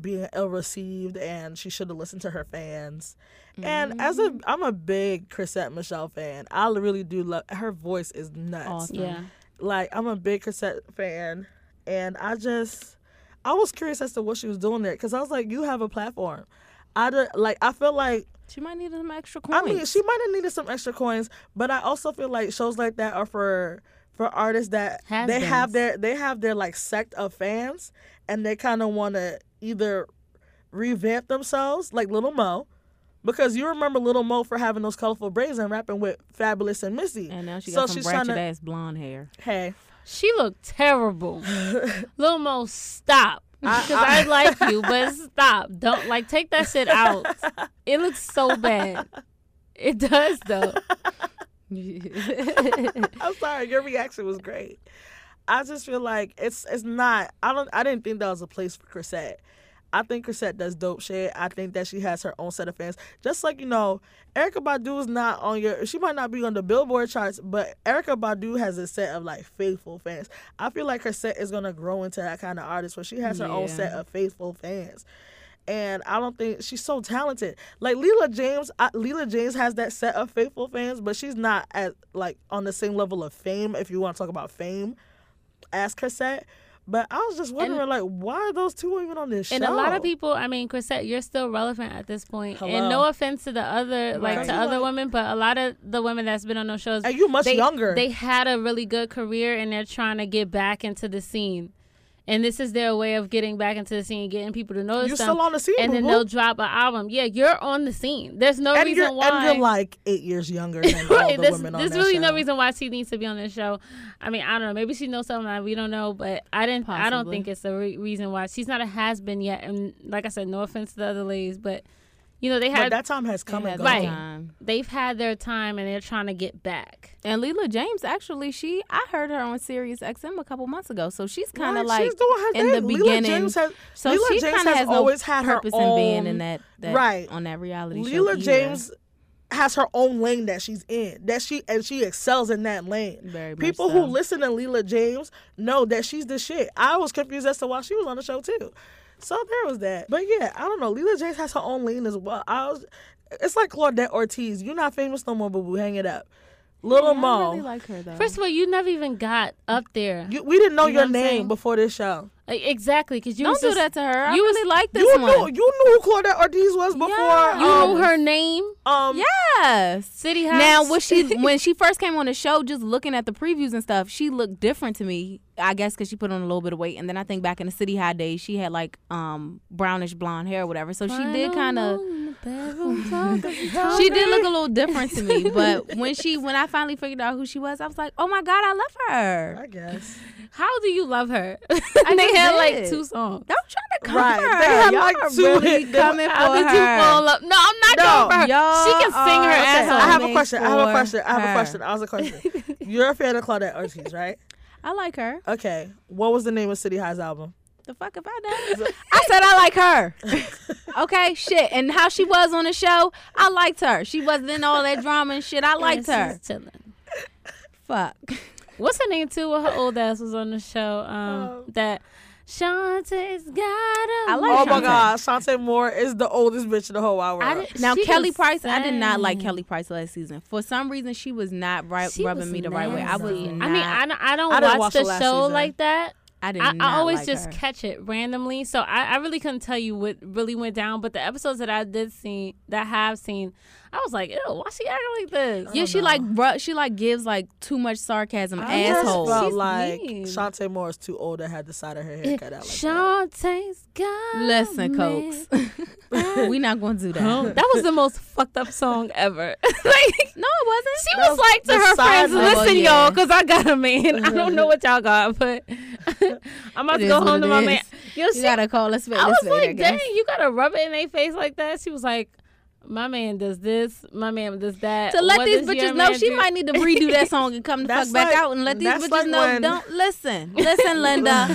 Speaker 1: being ill received and she should have listened to her fans. And as
Speaker 3: Mm-hmm.
Speaker 1: a I'm a big Chrisette Michele fan. I really do love her voice is nuts.
Speaker 3: Awesome.
Speaker 2: Yeah.
Speaker 1: Like I'm a big Chrisette fan and I just I was curious as to what she was doing there cuz I was like you have a platform. I do, like I feel like
Speaker 3: She might need some extra coins.
Speaker 1: I mean, she might have needed some extra coins, but I also feel like shows like that are for for artists that they
Speaker 2: Has-beens.
Speaker 1: have their they have their like sect of fans, and they kind of want to either revamp themselves, like Little Mo, because you remember Little Mo for having those colorful braids and rapping with Fabolous and Missy.
Speaker 3: and now she
Speaker 1: so
Speaker 3: got some
Speaker 1: she's
Speaker 3: ratchet
Speaker 1: to-
Speaker 3: ass blonde hair.
Speaker 1: Hey,
Speaker 2: She looked terrible. Lil Mo, stop.
Speaker 1: I-
Speaker 2: Because I, like you, but stop. Don't like take that shit out. It looks so bad. It does though.
Speaker 1: I'm sorry, your reaction was great. I just feel like it's it's not. I don't. I didn't think that was a place for Chrisette. I think Chrisette does dope shit. I think that she has her own set of fans. Just like you know, Erykah Badu is not on your. She might not be on the Billboard charts, but Erykah Badu has a set of like faithful fans. I feel like her set is gonna grow into that kind of artist where she has her own set of faithful fans. And I don't think she's so talented. Like Leela James, I, Leela James has that set of faithful fans, but she's not at like on the same level of fame. If you want to talk about fame, as Chrisette. But I was just wondering, like, why are those two even on this
Speaker 2: And
Speaker 1: show?
Speaker 2: And a lot of people, I mean, Chrisette, you're still relevant at this point.
Speaker 1: Hello.
Speaker 2: And no offense to the other, like
Speaker 1: Right.
Speaker 2: to other
Speaker 1: Like-
Speaker 2: women, but a lot of the women that's been on those shows,
Speaker 1: and you much
Speaker 2: they,
Speaker 1: younger.
Speaker 2: They had a really good career, and they're trying to get back into the scene. And this is their way of getting back into the scene, getting people to notice
Speaker 1: You're
Speaker 2: them.
Speaker 1: still on the scene,
Speaker 2: and then
Speaker 1: boo-boo.
Speaker 2: they'll drop an album. Yeah, you're on the scene. There's no
Speaker 1: and
Speaker 2: reason why.
Speaker 1: and you're like eight years younger than all
Speaker 2: Right,
Speaker 1: the
Speaker 2: there's,
Speaker 1: women on
Speaker 2: there's really
Speaker 1: show.
Speaker 2: no reason why she needs to be on this show. I mean, I don't know. Maybe she knows something that we don't know, but I didn't. I don't think it's the re- reason why she's not a has been yet. And like I said, no offense to the other ladies, but you know they
Speaker 1: But
Speaker 2: had
Speaker 1: that time has come and gone.
Speaker 2: Right.
Speaker 3: time.
Speaker 2: they've had their time and they're trying to get back.
Speaker 3: And Leela James, actually, she I heard her on Sirius XM a couple months ago, so she's kind of
Speaker 1: Right,
Speaker 3: like
Speaker 1: she's doing her
Speaker 3: in the
Speaker 1: thing. Leela
Speaker 3: beginning.
Speaker 1: James has,
Speaker 3: so
Speaker 1: Leela
Speaker 3: she
Speaker 1: James
Speaker 3: kind of
Speaker 1: has
Speaker 3: has no
Speaker 1: always had her
Speaker 3: purpose in being in that, that
Speaker 1: right.
Speaker 3: on that reality show.
Speaker 1: Leela. James has her own lane that she's in. That she and she excels in that lane.
Speaker 3: Very much
Speaker 1: People
Speaker 3: so.
Speaker 1: who listen to Leela James know that she's the shit. I was confused as to why she was on the show too. So there was that. But yeah, I don't know. Leela James has her own lane as well. I was it's like Claudette Ortiz. You're not famous no more, boo boo. Hang it up. Little
Speaker 3: Yeah,
Speaker 1: Mo.
Speaker 3: I really like her though.
Speaker 2: First of all, you never even got up there.
Speaker 1: you, we didn't know
Speaker 2: You know
Speaker 1: your
Speaker 2: what I'm
Speaker 1: name
Speaker 2: saying?
Speaker 1: before this show.
Speaker 2: Like, exactly, because you
Speaker 3: don't
Speaker 2: was
Speaker 3: do
Speaker 2: just-
Speaker 3: that to her. I
Speaker 2: you was-
Speaker 3: really like this
Speaker 1: You
Speaker 3: one.
Speaker 1: knew you knew who Claudette Ortiz was before.
Speaker 3: Yeah.
Speaker 2: You
Speaker 1: um,
Speaker 2: knew her name,
Speaker 1: Um,
Speaker 3: Yes.
Speaker 2: City House.
Speaker 3: Now, was she when she first came on the show? Just looking at the previews and stuff, she looked different to me. I guess because she put on a little bit of weight, and then I think back in the City High days, she had like um brownish blonde hair or whatever. So she did kind of. She did look a little different to me, but when she when I finally figured out who she was, I was like, "Oh my god, I love her!"
Speaker 1: I guess.
Speaker 2: How do you love her?
Speaker 3: I
Speaker 2: and they
Speaker 3: just
Speaker 2: had like two songs.
Speaker 3: Don't try to come
Speaker 1: Right,
Speaker 3: for her.
Speaker 1: they had,
Speaker 3: Y'all
Speaker 1: like,
Speaker 3: are
Speaker 1: two
Speaker 3: really
Speaker 1: hit- they-
Speaker 3: coming for
Speaker 2: How did you
Speaker 3: her.
Speaker 2: fall up? No, I'm not
Speaker 1: No.
Speaker 2: going for her.
Speaker 3: Y'all
Speaker 2: she can sing her
Speaker 3: are
Speaker 2: ass off.
Speaker 1: I have a question. I have a question. I have a question. I was a question. You're a fan of Claudette Ortiz, right?
Speaker 3: I like her.
Speaker 1: Okay. What was the name of City High's album?
Speaker 3: The fuck if I know? I said I like her. okay, shit. And how she was on the show, I liked her. She wasn't in all that drama and shit. I liked
Speaker 2: Yeah,
Speaker 3: her.
Speaker 2: chilling.
Speaker 3: Fuck.
Speaker 2: What's her name too? What her old ass was on the show? Um, that Chanté's got a.
Speaker 3: I like
Speaker 1: oh my God, Chanté Moore is the oldest bitch in the whole wide world.
Speaker 2: did-
Speaker 3: Now Kelly
Speaker 2: can
Speaker 3: Price, I did not like. Kelly Price last season. For some reason, she was not right,
Speaker 2: She
Speaker 3: rubbing
Speaker 2: was
Speaker 3: me the right way. I was not.
Speaker 2: I mean, I don't, I don't
Speaker 1: I didn't
Speaker 2: watch
Speaker 1: watch
Speaker 2: the
Speaker 1: the
Speaker 2: show
Speaker 1: season.
Speaker 2: like that.
Speaker 3: I did
Speaker 2: I,
Speaker 3: not
Speaker 2: I always
Speaker 3: like
Speaker 2: just
Speaker 3: her.
Speaker 2: catch it randomly, so I, I really couldn't tell you what really went down. But the episodes that I did see, that I have seen, I was like, ew, why she acting like this?
Speaker 3: Yeah, she like ru- she like gives like too much sarcasm,
Speaker 1: I just
Speaker 3: asshole.
Speaker 1: felt
Speaker 2: She's
Speaker 1: like
Speaker 2: mean.
Speaker 1: Chanté Moore is too old to have the side of her hair cut out like that.
Speaker 2: Chanté's got.
Speaker 3: Listen,
Speaker 2: me.
Speaker 3: Cokes, we not gonna do that.
Speaker 2: Huh? That was the most fucked up song ever. like,
Speaker 3: No, it wasn't.
Speaker 2: she
Speaker 1: That
Speaker 2: was
Speaker 1: was
Speaker 2: like to her friends, "Listen,
Speaker 3: yeah.
Speaker 2: y'all, because I got a man. I don't know mm-hmm. what y'all got, but I'm about
Speaker 3: It
Speaker 2: to go home to my
Speaker 3: is.
Speaker 2: man." Yo,
Speaker 3: You gotta call us.
Speaker 2: I was like, "Dang, you gotta rub it in their face like that." She was like, "My man does this. My man does that."
Speaker 3: to let
Speaker 2: What
Speaker 3: these bitches know she
Speaker 2: do?"
Speaker 3: might need to redo that song and come the
Speaker 1: That's
Speaker 3: fuck back out and let these bitches
Speaker 1: like
Speaker 3: know.
Speaker 1: when-
Speaker 3: Don't listen, listen, Linda.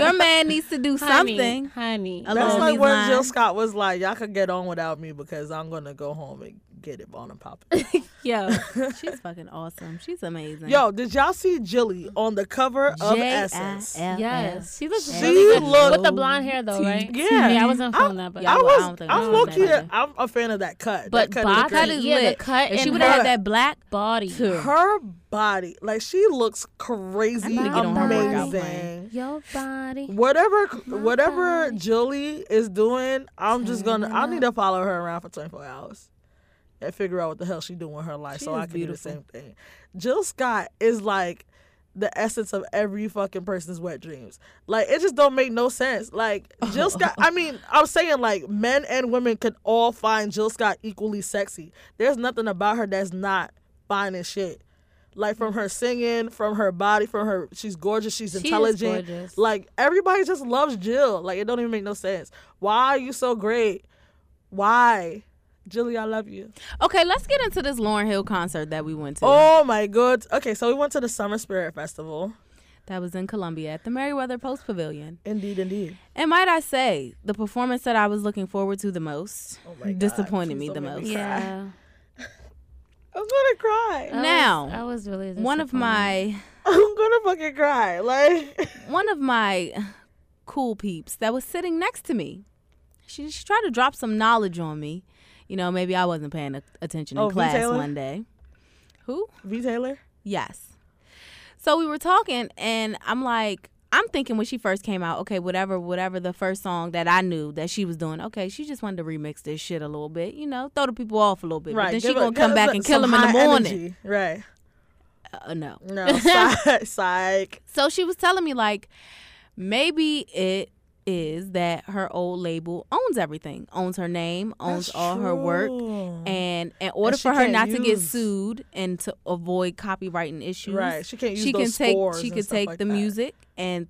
Speaker 3: Your man needs to do
Speaker 2: honey,
Speaker 3: something.
Speaker 2: honey.
Speaker 3: Along
Speaker 1: That's like
Speaker 3: these
Speaker 1: when
Speaker 3: lines.
Speaker 1: Jill Scott was like, "Y'all could get on without me because I'm gonna go home and get it on and popping."
Speaker 2: Yo,
Speaker 3: She's fucking awesome. She's amazing.
Speaker 1: Yo, did y'all see Jilly on the cover of Essence?
Speaker 2: Yes, she looks
Speaker 1: She
Speaker 2: really good
Speaker 1: looked-
Speaker 2: with the blonde hair though, right?
Speaker 1: Yeah.
Speaker 2: yeah. I wasn't feeling that, but
Speaker 3: Yeah,
Speaker 1: I
Speaker 3: well, I
Speaker 1: was.
Speaker 3: don't think
Speaker 1: I'm
Speaker 3: I
Speaker 1: low
Speaker 3: was that
Speaker 1: I'm a fan of that cut.
Speaker 2: But
Speaker 1: that cut
Speaker 2: body,
Speaker 1: is
Speaker 3: cut is
Speaker 2: yeah,
Speaker 3: lit.
Speaker 2: the cut
Speaker 3: and she would have had that black
Speaker 2: body.
Speaker 3: too.
Speaker 1: her body, like she looks crazy,
Speaker 3: I need to get on her
Speaker 1: amazing.
Speaker 2: Your body.
Speaker 1: Whatever,
Speaker 2: My
Speaker 1: whatever
Speaker 2: body.
Speaker 1: Julie is doing, I'm just gonna.
Speaker 2: Turn
Speaker 1: I need to follow her around for 24 hours and figure out what the hell she doing with her life,
Speaker 3: She
Speaker 1: so I can
Speaker 3: beautiful.
Speaker 1: do the same thing. Jill Scott is like the essence of every fucking person's wet dreams. Like it just don't make no sense. Like Jill Scott. I mean, I'm saying like men and women could all find Jill Scott equally sexy. There's nothing about her that's not fine as shit. Like from her singing, from her body, from her, she's gorgeous, she's
Speaker 2: She
Speaker 1: intelligent.
Speaker 2: gorgeous.
Speaker 1: Like everybody just loves Jill. Like it don't even make no sense. Why are you so great? Why, Jilly? I love you.
Speaker 3: Okay, let's get into this Lauryn Hill concert that we went to.
Speaker 1: Oh my god. Okay, so we went to the Summer Spirit Festival.
Speaker 3: That was in Columbia at the Merriweather Post Pavilion.
Speaker 1: Indeed, indeed.
Speaker 3: And might I say, the performance that I was looking forward to the most
Speaker 1: Oh my God,
Speaker 3: disappointed
Speaker 1: please
Speaker 3: me the most.
Speaker 1: me.
Speaker 2: Yeah.
Speaker 1: I'm gonna cry.
Speaker 2: I
Speaker 3: Now,
Speaker 2: was, I was really
Speaker 3: One of my
Speaker 1: I'm gonna fucking cry. Like
Speaker 3: one of my cool peeps that was sitting next to me. She, she tried to drop some knowledge on me. You know, maybe I wasn't paying a- attention in
Speaker 1: Oh,
Speaker 3: class one day. Who?
Speaker 1: V Taylor.
Speaker 3: Yes. So we were talking, and I'm like, I'm thinking when she first came out, okay, whatever, whatever the first song that I knew that she was doing, okay, she just wanted to remix this shit a little bit, you know, throw the people off a little bit. But then she gonna come back and kill them in the morning.
Speaker 1: energy. Right.
Speaker 3: Uh, no.
Speaker 1: No. psych. psych.
Speaker 3: So she was telling me like maybe it is that her old label owns everything, owns her name, owns
Speaker 1: That's
Speaker 3: all her work, and in order
Speaker 1: she
Speaker 3: for her
Speaker 1: can't
Speaker 3: not to get sued and to avoid copywriting issues,
Speaker 1: Right, she can't use
Speaker 3: she
Speaker 1: those
Speaker 3: can take she
Speaker 1: and
Speaker 3: could
Speaker 1: stuff
Speaker 3: take
Speaker 1: like
Speaker 3: the
Speaker 1: that.
Speaker 3: music and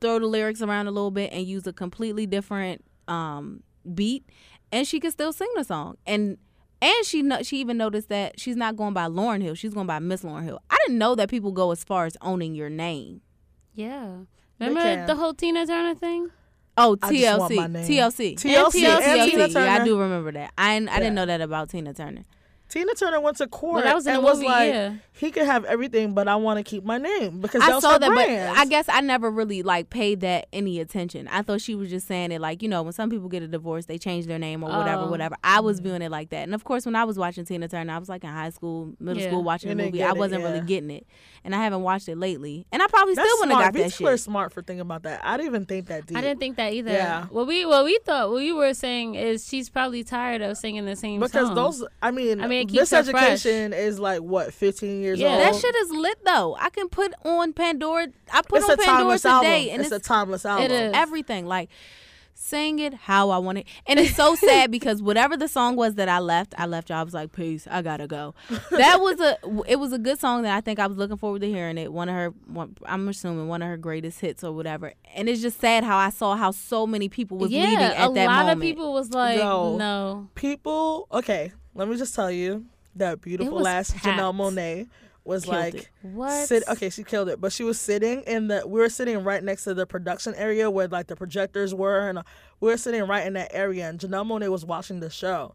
Speaker 3: throw the lyrics around a little bit and use a completely different um, beat, and she could still sing the song. And and she no, she even noticed that she's not going by Lauryn Hill, she's going by Miss Lauryn Hill. I didn't know that people go as far as owning your name.
Speaker 2: Yeah. Remember the whole Tina Turner thing?
Speaker 3: Oh,
Speaker 1: I just want
Speaker 3: TLC,
Speaker 1: my name.
Speaker 3: TLC,
Speaker 1: TLC
Speaker 2: and
Speaker 3: TLC.
Speaker 1: Tina
Speaker 3: Yeah, I do remember that. I I
Speaker 1: Yeah.
Speaker 3: didn't know that about Tina Turner.
Speaker 1: Tina Turner went to court
Speaker 2: Well, that was in
Speaker 1: and
Speaker 2: the
Speaker 1: was
Speaker 2: movie,
Speaker 1: like,
Speaker 2: yeah.
Speaker 1: he could have everything, but I want to keep my name because
Speaker 3: I
Speaker 1: those
Speaker 3: saw
Speaker 1: her
Speaker 3: that,
Speaker 1: brands.
Speaker 3: but I guess I never really like paid that any attention. I thought she was just saying it like you know when some people get a divorce, they change their name or whatever,
Speaker 2: Oh.
Speaker 3: whatever. I was mm-hmm. viewing it like that, and of course when I was watching Tina Turner, I was like in high school, middle
Speaker 2: Yeah.
Speaker 3: school watching the movie. I wasn't really
Speaker 1: yeah.
Speaker 3: getting it, and I haven't watched it lately, and I probably
Speaker 1: That's
Speaker 3: still wouldn't have got that
Speaker 1: People are
Speaker 3: shit.
Speaker 1: smart for thinking about that. I didn't even think that deep.
Speaker 2: I didn't think that either.
Speaker 1: Yeah.
Speaker 2: What we what we thought what we were saying is she's probably tired of singing the same stuff.
Speaker 1: because
Speaker 2: song.
Speaker 1: those. I mean,
Speaker 2: I mean, it
Speaker 1: this
Speaker 2: keeps her fresh.
Speaker 1: education is like what fifteen years old?
Speaker 2: Yeah.
Speaker 1: old.
Speaker 3: That shit is lit though. I can put on Pandora. I put
Speaker 1: it's
Speaker 3: on
Speaker 1: a
Speaker 3: Pandora
Speaker 1: timeless
Speaker 3: today,
Speaker 1: album.
Speaker 3: and
Speaker 1: it's,
Speaker 3: it's,
Speaker 1: a timeless album.
Speaker 2: is.
Speaker 3: everything like sing it how I want it. And it's so sad because whatever the song was that I left, I left y'all. I was like, peace, I gotta go. That was a it was a good song that I think I was looking forward to hearing it. One of her one, I'm assuming one of her greatest hits or whatever. And it's just sad how I saw how so many people was
Speaker 2: yeah,
Speaker 3: leaving at
Speaker 2: a
Speaker 3: that
Speaker 2: lot
Speaker 3: moment.
Speaker 2: of people was like,
Speaker 1: No.
Speaker 2: no.
Speaker 1: People. Okay, let me just tell you that beautiful
Speaker 2: was
Speaker 1: ass
Speaker 2: packed.
Speaker 1: Janelle Monae was
Speaker 3: Killed
Speaker 1: like.
Speaker 3: it.
Speaker 2: What?
Speaker 1: Sit, okay, she killed it, but she was sitting in the. We were sitting right next to the production area where like the projectors were, and uh, we were sitting right in that area. And Janelle Monae was watching the show,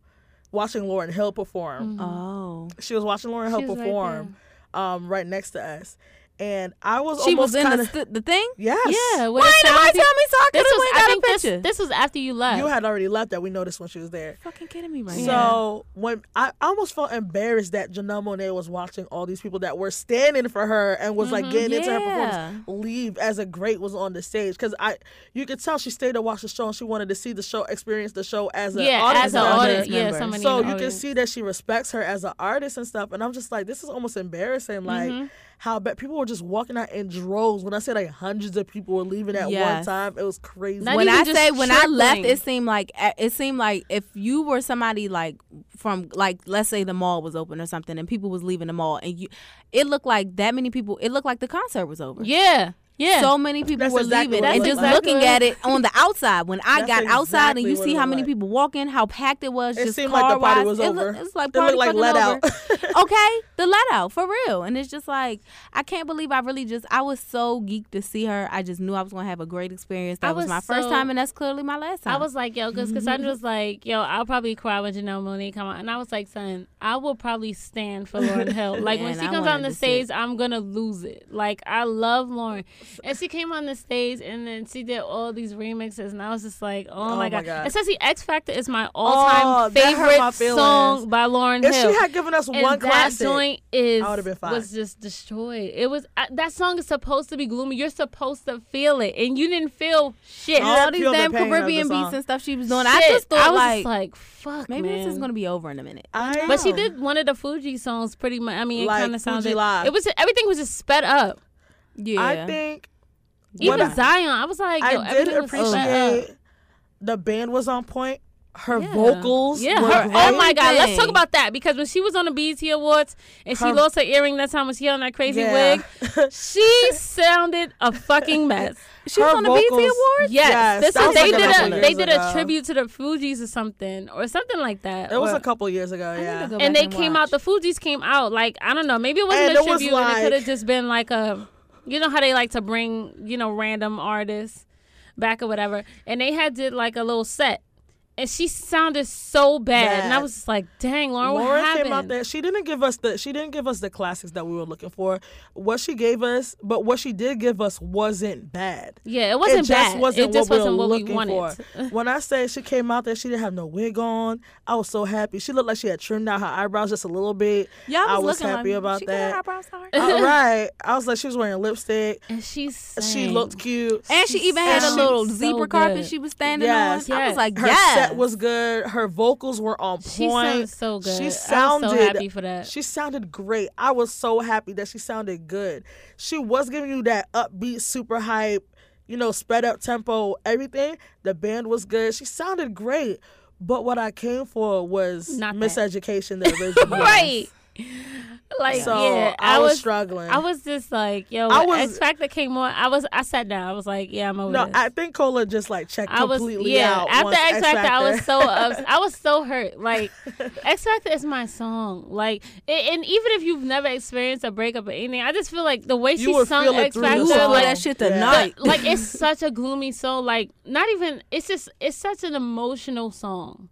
Speaker 1: watching Lauryn Hill perform.
Speaker 3: Oh.
Speaker 1: She was watching Lauryn Hill
Speaker 2: She was right
Speaker 1: perform, um, right next to us, and I was
Speaker 3: She
Speaker 1: almost
Speaker 3: was in
Speaker 1: kind
Speaker 3: the,
Speaker 1: of
Speaker 3: st- the thing?
Speaker 1: yes.
Speaker 2: Yeah.
Speaker 3: Why
Speaker 2: With
Speaker 3: ain't
Speaker 2: the
Speaker 3: tell me so I
Speaker 2: This
Speaker 3: could have
Speaker 2: was, I
Speaker 3: got a
Speaker 2: think this, this was after you left.
Speaker 1: You had already left that we noticed when she was there.
Speaker 3: fucking kidding me right
Speaker 2: Yeah.
Speaker 1: So when I I almost felt embarrassed that Janelle Monae was watching all these people that were standing for her and was like getting into her performance leave as a great was on the stage because I you could tell she stayed to watch the show and she wanted to see the show experience the show as a
Speaker 2: yeah,
Speaker 1: audience
Speaker 2: as an
Speaker 1: member.
Speaker 2: audience, yeah,
Speaker 3: member.
Speaker 2: somebody.
Speaker 1: So
Speaker 2: in the
Speaker 1: you can see that she respects her as an artist and stuff, and I'm just like, this is almost embarrassing. Like
Speaker 2: Mm-hmm.
Speaker 1: How bad people were just walking out in droves. When I say like hundreds of people were leaving at one time, it was crazy.
Speaker 2: Not
Speaker 3: when I say when I left, it seemed like eh, it seemed like if you were somebody like from like let's say the mall was open or something and people was leaving the mall and you, it looked like that many people. It looked like the concert was over.
Speaker 2: Yeah, yeah.
Speaker 3: So many people
Speaker 1: That's
Speaker 3: were
Speaker 1: exactly
Speaker 3: leaving and
Speaker 1: it
Speaker 3: just
Speaker 1: looked
Speaker 3: looking at it on the outside. When I
Speaker 1: That's
Speaker 3: got outside and you see how
Speaker 1: looked
Speaker 3: many
Speaker 1: like.
Speaker 3: people walking, how packed it was.
Speaker 1: It
Speaker 3: just
Speaker 1: seemed like the party
Speaker 3: car-wise,
Speaker 1: was
Speaker 3: it
Speaker 1: over.
Speaker 3: look- it's like
Speaker 1: It
Speaker 3: party
Speaker 1: like let
Speaker 3: over.
Speaker 1: out.
Speaker 3: okay, the let out for real. And it's just like I can't believe I really just I was so geeked to see her. I just knew I was gonna have a great experience. That
Speaker 2: I
Speaker 3: was,
Speaker 2: was
Speaker 3: my first time, and that's clearly my last time.
Speaker 2: I was like, yo, because Cassandra mm-hmm. was like, yo, I'll probably cry when Janelle Monae come on, And I was like, son, I will probably stand for Lauryn Hill. Like, when she comes on the
Speaker 3: to see
Speaker 2: stage, I'm going to lose it. Like, I love Lauryn. And she came on the stage and then she did all these remixes. And I was just like, oh,
Speaker 1: Oh
Speaker 2: my, God.
Speaker 1: God.
Speaker 2: Especially Ex-Factor is my all time
Speaker 1: Oh, that hurt my
Speaker 2: favorite song by Lauryn
Speaker 1: if
Speaker 2: Hill.
Speaker 1: she had given us
Speaker 2: and
Speaker 1: one
Speaker 2: that
Speaker 1: classic,
Speaker 2: joint is
Speaker 1: I would've been fine.
Speaker 2: was just destroyed. It was uh, that song is supposed to be gloomy. You're supposed to feel it, and you didn't feel shit.
Speaker 3: All these damn
Speaker 1: the
Speaker 3: Caribbean beats and stuff she was doing. I just thought
Speaker 2: I was
Speaker 3: like,
Speaker 2: just like, fuck,
Speaker 3: maybe
Speaker 2: man.
Speaker 3: this is gonna be over in a minute.
Speaker 1: I
Speaker 2: But she did one of the Fugees songs pretty much. I mean, it
Speaker 1: Like
Speaker 2: kind of sounded.
Speaker 1: Live.
Speaker 2: It was everything was just sped up.
Speaker 3: Yeah,
Speaker 1: I think
Speaker 2: Even
Speaker 1: I-
Speaker 2: Zion, I was like,
Speaker 1: I did
Speaker 2: was
Speaker 1: appreciate the band was on point. Her
Speaker 2: Yeah.
Speaker 1: vocals,
Speaker 2: Yeah,
Speaker 1: were
Speaker 2: her, oh my God, let's talk about that because when she was on the BET Awards and she lost her earring that time when she had on that crazy
Speaker 1: Yeah.
Speaker 2: wig, she sounded a fucking mess.
Speaker 3: she was
Speaker 1: her
Speaker 3: on the BET Awards.
Speaker 2: Yes,
Speaker 1: Yes,
Speaker 2: this is,
Speaker 1: was
Speaker 2: they
Speaker 1: like
Speaker 2: did a they did
Speaker 1: ago.
Speaker 2: a tribute to the Fugees or something or something like that.
Speaker 1: It was a couple years ago, yeah.
Speaker 2: and they came
Speaker 3: watch.
Speaker 2: out. The Fugees came out like I don't know. Maybe it wasn't
Speaker 1: And
Speaker 2: a
Speaker 1: it was
Speaker 2: tribute, and it could have just been like a, you know how they like to bring you know random artists back or whatever. And they had did like a little set, and she sounded so bad, and I was just like, dang, Lauryn, what
Speaker 1: Lauryn
Speaker 2: happened?
Speaker 1: came out there. She didn't give us the she didn't give us the classics that we were looking for. What she gave us, but what she did give us wasn't bad.
Speaker 2: Yeah, it wasn't
Speaker 1: it just
Speaker 2: bad.
Speaker 1: wasn't
Speaker 2: it just
Speaker 1: what we
Speaker 2: wasn't
Speaker 1: were
Speaker 2: what we
Speaker 1: looking
Speaker 2: wanted.
Speaker 1: for. when I say she came out there, she didn't have no wig on. I was so happy. She looked like she had trimmed out her eyebrows just a little bit.
Speaker 3: Yeah, I was,
Speaker 1: I was
Speaker 3: looking
Speaker 1: happy
Speaker 3: like,
Speaker 1: about
Speaker 3: she got her
Speaker 1: that.
Speaker 3: eyebrows uh, started.
Speaker 1: All right, I was like, she was wearing lipstick.
Speaker 2: and she
Speaker 1: She looked cute.
Speaker 3: And she
Speaker 2: She
Speaker 3: even had a
Speaker 1: sounds
Speaker 3: little
Speaker 2: so
Speaker 3: zebra carpet
Speaker 2: good.
Speaker 3: she was standing
Speaker 1: Yes.
Speaker 3: on. I was
Speaker 2: Yes.
Speaker 3: like,
Speaker 1: Her
Speaker 3: yes.
Speaker 1: Set was good. Her vocals were on point.
Speaker 2: She sounded so good.
Speaker 1: She sounded
Speaker 2: so happy for that.
Speaker 1: She sounded great. I was so happy that she sounded good. She was giving you that upbeat, super hype you know, sped up tempo, everything. The band was good. She sounded great. But what I came for was
Speaker 2: Not that.
Speaker 1: miseducation, the original.
Speaker 2: right. Like
Speaker 1: So
Speaker 2: yeah,
Speaker 1: I, was, struggling.
Speaker 2: I was just like, yo,
Speaker 1: I
Speaker 2: when
Speaker 1: was-
Speaker 2: Ex-Factor came on. I was, I sat down. I was like, yeah, I'm over
Speaker 1: no,
Speaker 2: this.
Speaker 1: I think Cola just like checked
Speaker 2: I was
Speaker 1: completely
Speaker 2: yeah.
Speaker 1: out.
Speaker 2: After
Speaker 1: once
Speaker 2: Ex-Factor, I was so
Speaker 1: Factor-
Speaker 2: ups- I was so hurt. Like Ex-Factor is my song. Like, a- and even if you've never experienced a breakup or anything, I just feel like the way
Speaker 1: You
Speaker 2: she
Speaker 1: would
Speaker 2: sung Ex-Factor,
Speaker 3: You
Speaker 2: like
Speaker 3: that shit
Speaker 1: Yeah.
Speaker 3: tonight.
Speaker 2: but, like it's such a gloomy song. Like not even. It's just. It's such an emotional song,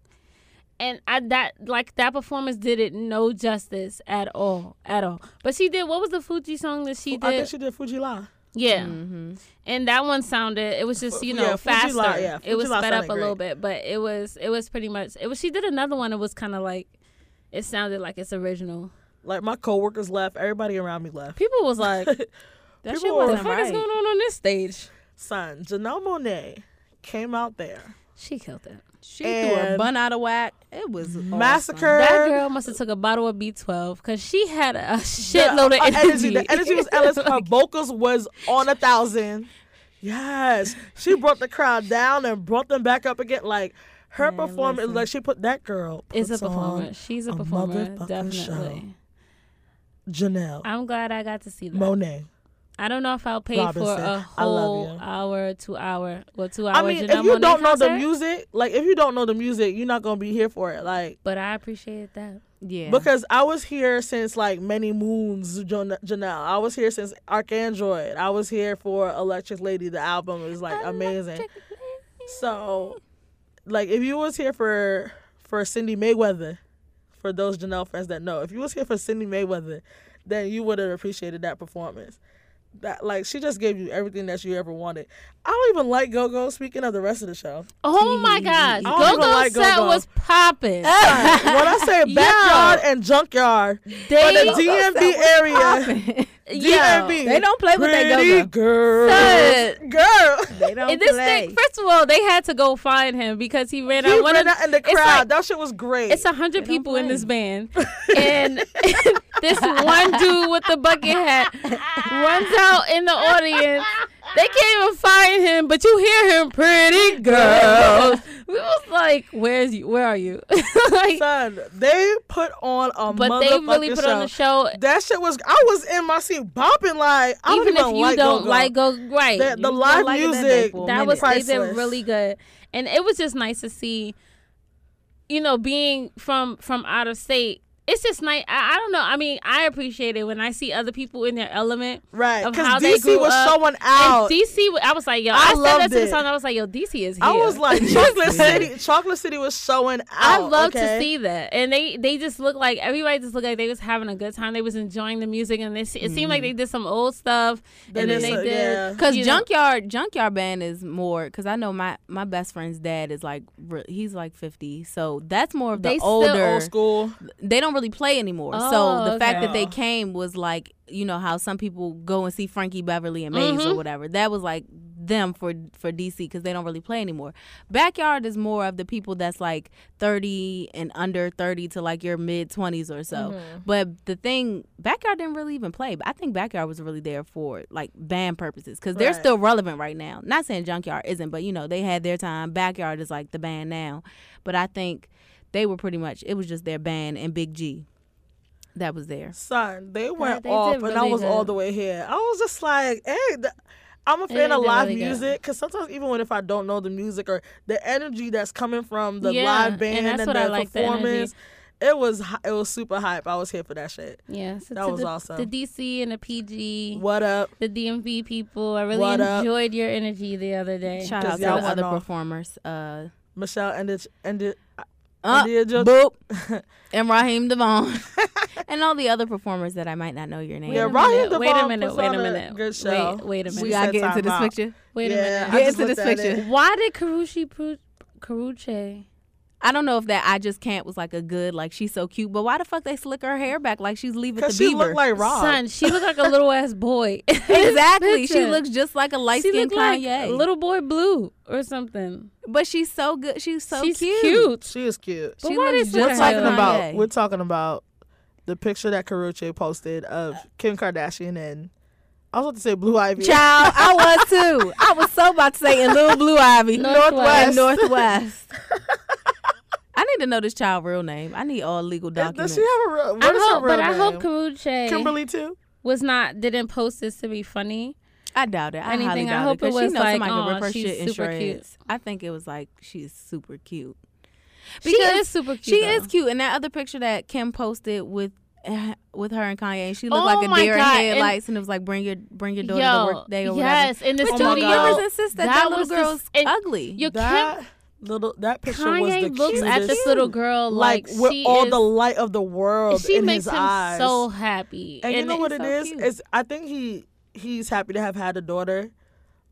Speaker 2: and I that like that performance did it no justice at all, at all. But she did. What was the Fugees song that she did?
Speaker 1: I think she did Fu-Gee-La.
Speaker 2: yeah,
Speaker 3: hmm
Speaker 2: and that one sounded. It was just you know
Speaker 1: Yeah,
Speaker 2: faster.
Speaker 1: La- yeah,
Speaker 2: it was
Speaker 1: Fu-Gee-La
Speaker 2: sped up a
Speaker 1: sounded
Speaker 2: little bit, but it was it was pretty much. It was. She did another one. It was kind of like. It sounded like it's original.
Speaker 1: Like my coworkers left, everybody around me left.
Speaker 2: People was like,
Speaker 3: That
Speaker 1: People
Speaker 3: shit
Speaker 2: "What the
Speaker 3: wasn't
Speaker 2: fuck is going on on this stage?"
Speaker 1: Son, Janelle Monae came out there.
Speaker 2: She killed it.
Speaker 3: She threw
Speaker 1: a
Speaker 3: bun out of whack. It was awesome.
Speaker 1: Massacre.
Speaker 2: That girl must have took a bottle of B12 because she had a shitload
Speaker 1: the,
Speaker 2: of uh,
Speaker 1: her
Speaker 2: energy.
Speaker 1: The energy was endless. Her vocals was on a thousand. Yes, she brought the crowd down and brought them back up again. Like her
Speaker 2: Man,
Speaker 1: performance,
Speaker 2: listen.
Speaker 1: like she put that girl.
Speaker 2: Is a performer. She's a,
Speaker 1: a
Speaker 2: performer, definitely.
Speaker 1: show. Janelle
Speaker 2: I'm glad I got to see that.
Speaker 1: Monae.
Speaker 2: I don't know if I'll pay for
Speaker 1: Robinson.
Speaker 2: a
Speaker 1: I love
Speaker 2: whole hour, two hour, well, two hours.
Speaker 1: I mean, if you don't know the music, like if you don't know the music, you're not gonna be here for it. Like
Speaker 2: but I appreciate that.
Speaker 3: Yeah.
Speaker 1: because I was here since like many moons, Jan- Janelle. I was here since ArchAndroid. I was here for Electric Lady. The album is like amazing. So, like, if you was here for for Cindi Mayweather, for those Janelle fans that know, if you was here for Cindi Mayweather, then you would have appreciated that performance. That like she just gave you everything that you ever wanted. I don't even like Go Go. Speaking of the rest of the show,
Speaker 2: Oh my gosh, Go Go
Speaker 1: like
Speaker 2: set
Speaker 1: Go-Go.
Speaker 2: was popping.
Speaker 1: when I say
Speaker 2: Yo.
Speaker 1: backyard and junkyard, for
Speaker 2: They,
Speaker 1: the DMV area,
Speaker 2: yo,
Speaker 1: DMV,
Speaker 3: They don't play with that
Speaker 1: pretty
Speaker 3: go-go.
Speaker 2: Son.
Speaker 1: girl.
Speaker 3: They don't
Speaker 2: and this
Speaker 3: play.
Speaker 2: thing, first of all, they had to go find him because he ran
Speaker 1: He
Speaker 2: out. One
Speaker 1: ran
Speaker 2: of,
Speaker 1: out in the crowd.
Speaker 2: like-
Speaker 1: that shit was great.
Speaker 2: It's a hundred
Speaker 3: They don't
Speaker 2: people in this band, and this one dude with the bucket hat runs out in the audience. They can't even find him, but you hear him, "Pretty girls." We was like, "Where's you? Where are you?" like,
Speaker 1: Son, they put on a
Speaker 2: but they really put
Speaker 1: show.
Speaker 2: on the show.
Speaker 1: That shit was. I was in my seat bopping like I
Speaker 2: even
Speaker 1: don't
Speaker 2: if
Speaker 1: even
Speaker 2: you
Speaker 1: like
Speaker 2: don't
Speaker 1: Go-Go.
Speaker 2: like go right,
Speaker 1: the, the live
Speaker 3: still like it that
Speaker 1: music.
Speaker 2: that
Speaker 3: minute.
Speaker 2: was they did
Speaker 1: priceless.
Speaker 2: really good and it was just nice to see you know being from from out of state it's just nice I, I don't know i mean i appreciate it when i see other people in their element
Speaker 1: right because
Speaker 2: how they
Speaker 1: DC
Speaker 2: grew
Speaker 1: was
Speaker 2: up.
Speaker 1: showing out.
Speaker 2: and dc i was like yo
Speaker 1: I
Speaker 2: i, said that to the song i was like yo dc is here
Speaker 1: I was like Chocolate City. Chocolate City was showing out.
Speaker 2: I love to see that, and they they just look like everybody just looked like they was having a good time. They was enjoying the music, and this it seemed like mm-hmm. they did some old stuff,
Speaker 1: They
Speaker 2: and then they
Speaker 1: some-
Speaker 2: did
Speaker 1: yeah.
Speaker 3: Cause
Speaker 2: you know-
Speaker 3: junkyard junkyard band is more. Cause I know my my best friend's dad is like he's like fifty, so that's more of the
Speaker 2: They still
Speaker 3: older.
Speaker 1: Old school.
Speaker 3: They don't really play anymore.
Speaker 2: Oh,
Speaker 3: so the fact that they came was like you know how some people go and see Frankie Beverly and Maze
Speaker 2: Mhm.
Speaker 3: or whatever. That was like them for for DC because they don't really play anymore. Backyard is more of the people that's like thirty and under thirty to like your mid twenties or so.
Speaker 2: Mm-hmm.
Speaker 3: But the thing, Backyard didn't really even play. But I think Backyard was really there for like band purposes because they're
Speaker 1: Right.
Speaker 3: still relevant right now. Not saying Junkyard isn't, but you know they had their time. Backyard is like the band now, but I think they were pretty much. It was just their band and Big G that was there.
Speaker 1: Son, they went
Speaker 2: they
Speaker 1: off,
Speaker 2: did
Speaker 1: and I
Speaker 2: really
Speaker 1: was all the way here. I was just like, hey. th- I'm a
Speaker 2: They
Speaker 1: fan of live
Speaker 2: really
Speaker 1: music because sometimes even when if I don't know the music or the energy that's coming from the
Speaker 2: Yeah,
Speaker 1: live band
Speaker 2: that's
Speaker 1: and, the
Speaker 2: I like, the
Speaker 1: performance, it was it was super hype. I was here for that shit.
Speaker 2: Yeah, so
Speaker 1: That was
Speaker 2: the,
Speaker 1: awesome.
Speaker 2: The DC and the PG,
Speaker 1: What up?
Speaker 2: the DMV people, I really
Speaker 1: What up?
Speaker 2: enjoyed your energy the other day.
Speaker 3: Shout out to
Speaker 1: y'all
Speaker 3: the other
Speaker 1: off.
Speaker 3: performers. Uh,
Speaker 1: Michelle ended ended
Speaker 3: uh,
Speaker 1: Jo-
Speaker 3: boop, and Raheem DeVaughn, and all the other performers that I might not know your name.
Speaker 1: Yeah, Raheem
Speaker 2: minute, wait a minute, wait a minute.
Speaker 1: good show.
Speaker 2: Wait, wait a minute.
Speaker 1: We
Speaker 3: gotta get into this
Speaker 1: out.
Speaker 3: picture.
Speaker 2: wait a minute.
Speaker 1: I
Speaker 3: Get into this picture.
Speaker 1: it.
Speaker 2: Why did Karuchi Pru- Karuche?
Speaker 3: I don't know if that I just can't was like a good like she's so cute, but why the fuck they slick her hair back like she's leaving the
Speaker 1: she
Speaker 3: Bieber?
Speaker 1: looked like Rob.
Speaker 2: Son, she looked like a little ass boy.
Speaker 3: exactly, she looks just like a light
Speaker 2: She
Speaker 3: skinned
Speaker 2: looked like little boy blue or something.
Speaker 3: but she's so good. She's so
Speaker 2: She's
Speaker 3: cute.
Speaker 2: cute.
Speaker 1: She is cute.
Speaker 2: But
Speaker 3: She
Speaker 2: why
Speaker 3: looks
Speaker 2: they
Speaker 1: We're
Speaker 2: Look
Speaker 3: like
Speaker 1: talking
Speaker 2: her.
Speaker 1: about
Speaker 3: Kanye.
Speaker 1: we're talking about the picture that Karuchi posted of Kim Kardashian and I was about to say Blue Ivy.
Speaker 3: Child, I was too. I was so about to say in Little Blue Ivy.
Speaker 2: Northwest.
Speaker 3: Northwest. I need to know this child real name. I need all legal documents.
Speaker 1: Does
Speaker 3: documents.
Speaker 1: she have a real? What
Speaker 2: I
Speaker 1: is
Speaker 2: hope,
Speaker 1: her real
Speaker 2: but I hope
Speaker 1: name?
Speaker 2: Karuche
Speaker 1: Kimberly too.
Speaker 2: was not didn't post this to be funny.
Speaker 3: I doubt it. I highly
Speaker 2: Anything. I hope
Speaker 3: it.
Speaker 2: it
Speaker 3: 'cause she
Speaker 2: was
Speaker 3: knows
Speaker 2: like,
Speaker 3: somebody can rip her
Speaker 2: she's
Speaker 3: shit in
Speaker 2: super cute."
Speaker 3: I think it was like she's super cute.
Speaker 2: she
Speaker 3: Because
Speaker 2: is super cute.
Speaker 3: She
Speaker 2: though.
Speaker 3: is cute. And that other picture that Kim posted with with her and Kanye, she looked
Speaker 2: Oh
Speaker 3: like a deer in
Speaker 2: God, and-
Speaker 3: headlights, and, it was like bring your bring your daughter
Speaker 2: Yo,
Speaker 3: to work day or
Speaker 2: yes,
Speaker 3: whatever.
Speaker 2: in the
Speaker 3: But
Speaker 1: Oh
Speaker 3: don't
Speaker 1: my
Speaker 3: you ever insist that that,
Speaker 2: That
Speaker 3: little
Speaker 2: was
Speaker 3: girl's ugly?
Speaker 2: You
Speaker 1: That
Speaker 2: Kim,
Speaker 1: little that picture was the
Speaker 2: Kanye looks
Speaker 1: cutest.
Speaker 2: at this little girl
Speaker 1: like,
Speaker 2: like,
Speaker 1: with all
Speaker 2: is,
Speaker 1: the light of the world
Speaker 2: She makes him
Speaker 1: eyes.
Speaker 2: so happy.
Speaker 1: and, you know what
Speaker 3: it's
Speaker 1: it
Speaker 3: so
Speaker 1: is?
Speaker 3: cute.
Speaker 1: Is I think he he's happy to have had a daughter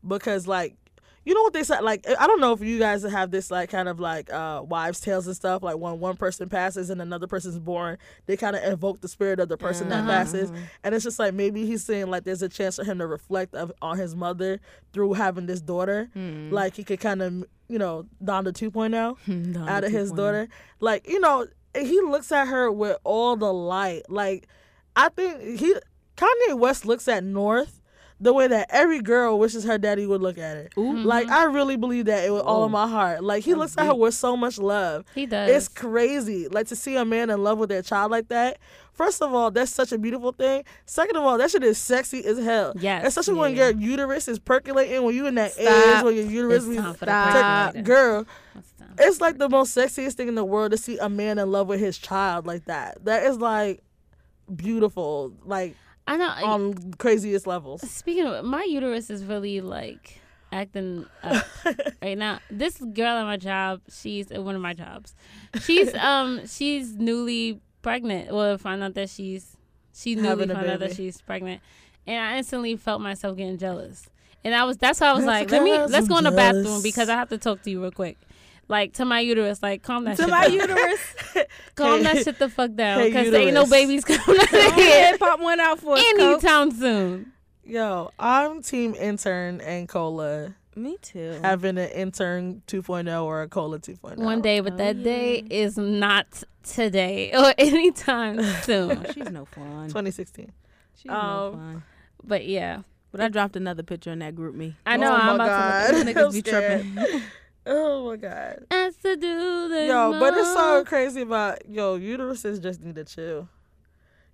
Speaker 1: because like you know what they said like I don't know if you guys have this like kind of like uh wives tales and stuff like when one person passes and another person's born they kind of evoke the spirit of the person
Speaker 2: Uh-huh.
Speaker 1: that passes and it's just like maybe he's saying like there's a chance for him to reflect of, on his mother through having this daughter
Speaker 3: Hmm.
Speaker 1: like he could kind of you know Donda 2.0
Speaker 3: Donda
Speaker 1: out of his
Speaker 3: 2.0.
Speaker 1: daughter. Like, you know, he looks at her with all the light. Like, I think he Kanye West looks at North the way that every girl wishes her daddy would look at her. Like, mm-hmm. I really believe that it with all of my heart. Like, he looks at her with so much love.
Speaker 2: He does.
Speaker 1: It's crazy. Like to see a man in love with their child like that. First of all, that's such a beautiful thing. Second of all, that shit is sexy as hell.
Speaker 2: Yes.
Speaker 1: Especially when your uterus is percolating, when you in that age when your uterus
Speaker 2: is
Speaker 1: be
Speaker 2: time for the
Speaker 3: Stop.
Speaker 1: girl.
Speaker 2: It's
Speaker 1: like the most sexiest thing in the world to see a man in love with his child like that. That is like beautiful, like
Speaker 2: I know.
Speaker 1: on craziest levels.
Speaker 2: Speaking of, my uterus is really like acting up right now. This girl at my job, she's at one of my jobs. She's um she's newly pregnant. Well, find out that she's she newly found out that she's pregnant, and I instantly felt myself getting jealous. And I was that's why I was like, let me let's go in the
Speaker 1: jealous.
Speaker 2: bathroom because I have to talk to you real quick. Like to my uterus, like calm that
Speaker 3: To
Speaker 2: shit
Speaker 3: my
Speaker 2: down.
Speaker 3: uterus.
Speaker 2: calm
Speaker 1: Hey-
Speaker 2: that shit the fuck down
Speaker 1: hey,
Speaker 2: because there ain't no
Speaker 1: uterus.
Speaker 2: babies coming out of here
Speaker 3: pop one out for us, Coach.
Speaker 2: anytime soon.
Speaker 1: Yo, I'm team intern and cola
Speaker 3: Me too.
Speaker 1: having an intern 2.0 or a cola 2.0.
Speaker 2: one day, but
Speaker 3: Oh,
Speaker 2: that day is not today or anytime soon.
Speaker 3: She's no fun.
Speaker 1: 2016.
Speaker 3: She's no
Speaker 1: Um,
Speaker 3: fun.
Speaker 2: but yeah,
Speaker 3: But I dropped another picture in that GroupMe.
Speaker 2: I know
Speaker 1: Oh
Speaker 2: I'm
Speaker 1: my
Speaker 2: about
Speaker 1: God.
Speaker 2: to.
Speaker 3: These niggas
Speaker 1: I'm
Speaker 3: be
Speaker 1: scared.
Speaker 3: tripping.
Speaker 1: Oh my god.
Speaker 2: Has to do this.
Speaker 1: Yo, but it's so crazy about yo uteruses just need to chill.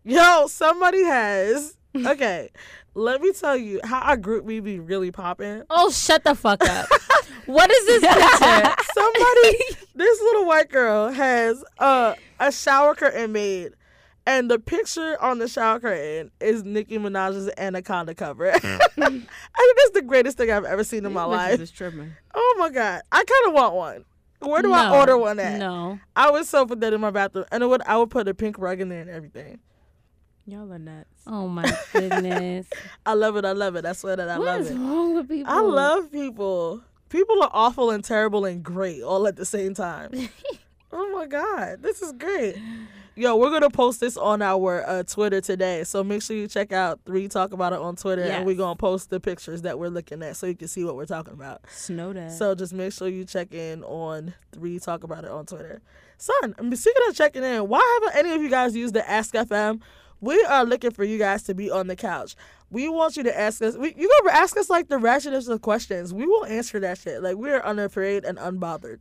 Speaker 1: Yo, somebody has okay. let me tell you how our GroupMe be really popping.
Speaker 2: Oh, shut the fuck up. what is this picture?
Speaker 1: Somebody, this little white girl has uh, a shower curtain made, and the picture on the shower curtain is Nicki Minaj's Anaconda cover. Mm. I think that's the greatest thing I've ever seen in my life.
Speaker 3: is tripping.
Speaker 1: Oh my god, I kind of want one. Where do I order one at?
Speaker 2: No.
Speaker 1: I would so put that in my bathroom, and I would I would put a pink rug in there and everything.
Speaker 3: Y'all are nuts.
Speaker 2: Oh my goodness.
Speaker 1: I love it. I love it. I swear that I
Speaker 2: what
Speaker 1: love
Speaker 2: is
Speaker 1: it.
Speaker 2: wrong with people?
Speaker 1: I love people. People are awful and terrible and great all at the same time. oh my god, this is great. Yo, we're gonna post this on our uh, Twitter today, so make sure you check out Three Talk About It on Twitter, and we're gonna post the pictures that we're looking at, so you can see what we're talking about.
Speaker 3: Snow that.
Speaker 1: So just make sure you check in on Three Talk About It on Twitter. Son, I mean, speaking of checking in, why haven't any of you guys used the Ask FM? We are looking for you guys to be on the couch. We want you to ask us. We, you go ask us like the ratchetest of questions. We will answer that shit. Like we're unafraid and unbothered.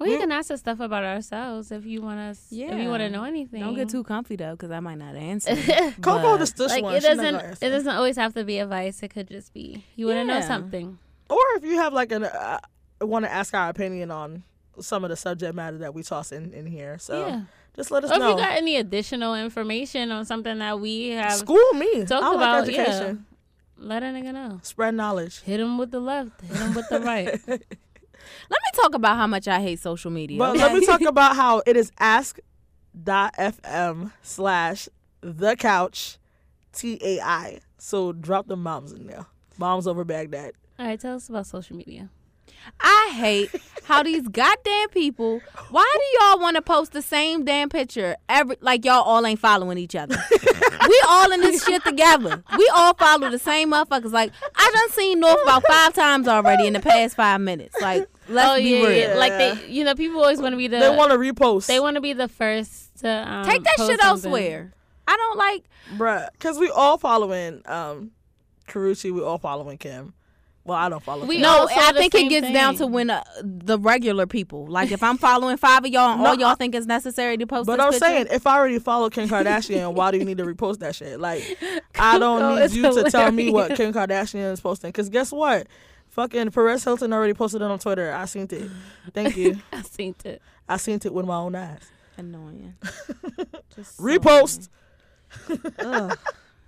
Speaker 2: Well, you
Speaker 1: We-
Speaker 2: can ask us stuff about ourselves if you want us. Yeah. If you want to know anything.
Speaker 3: Don't get too comfy though, because I might not answer.
Speaker 1: Coco
Speaker 3: But-
Speaker 1: the stush
Speaker 2: like
Speaker 1: one.
Speaker 2: it doesn't. It doesn't always have to be advice. It could just be you want to know something.
Speaker 1: Or if you have like an uh, want to ask our opinion on some of the subject matter that we toss in in here. So
Speaker 2: yeah.
Speaker 1: just let us
Speaker 2: Or if you got any additional information on something that we have,
Speaker 1: School me.
Speaker 2: talked
Speaker 1: I like
Speaker 2: about,
Speaker 1: education.
Speaker 2: let a nigga know.
Speaker 1: Spread knowledge.
Speaker 2: Hit him with the left. Hit him with the right.
Speaker 3: Let me talk about how much I hate social media.
Speaker 1: But
Speaker 3: okay?
Speaker 1: let me talk about how it is ask.fm slash the couch T A I. So drop the moms in there. Moms over Baghdad.
Speaker 2: All right, tell us about social media.
Speaker 3: I hate how these goddamn people. Why do y'all want to post the same damn picture every like y'all all ain't following each other? we all in this shit together. We all follow the same motherfuckers. Like I done seen North about five times already in the past five minutes. Like let's
Speaker 2: oh
Speaker 3: be
Speaker 2: yeah,
Speaker 3: real.
Speaker 2: yeah, like they, you know, people always want to be the.
Speaker 1: they want to repost.
Speaker 2: They want to be the first to um,
Speaker 3: Take that
Speaker 2: post
Speaker 3: shit
Speaker 2: something.
Speaker 3: elsewhere. I don't like.
Speaker 1: Bruh. Because we all following um, Karuchi, we all following Kim. Well, I don't follow.
Speaker 2: We
Speaker 3: No, I think it
Speaker 2: same
Speaker 3: gets down to when uh, the regular people, like if I'm following five of y'all and
Speaker 1: No,
Speaker 3: all y'all
Speaker 1: I-
Speaker 3: think it's necessary to post
Speaker 1: But
Speaker 3: this
Speaker 1: I'm
Speaker 3: picture,
Speaker 1: saying, if I already follow Kim Kardashian, why do you need to repost that shit? Like, I don't
Speaker 2: Coco
Speaker 1: need
Speaker 2: is
Speaker 1: you to tell me what. Kim Kardashian is posting. Because guess what? Fucking Perez Hilton already posted it on Twitter. I seen it. Thank you.
Speaker 2: I seen it.
Speaker 1: I seen it with my own eyes.
Speaker 3: annoying. Just so
Speaker 1: Repost.
Speaker 3: annoying. Ugh.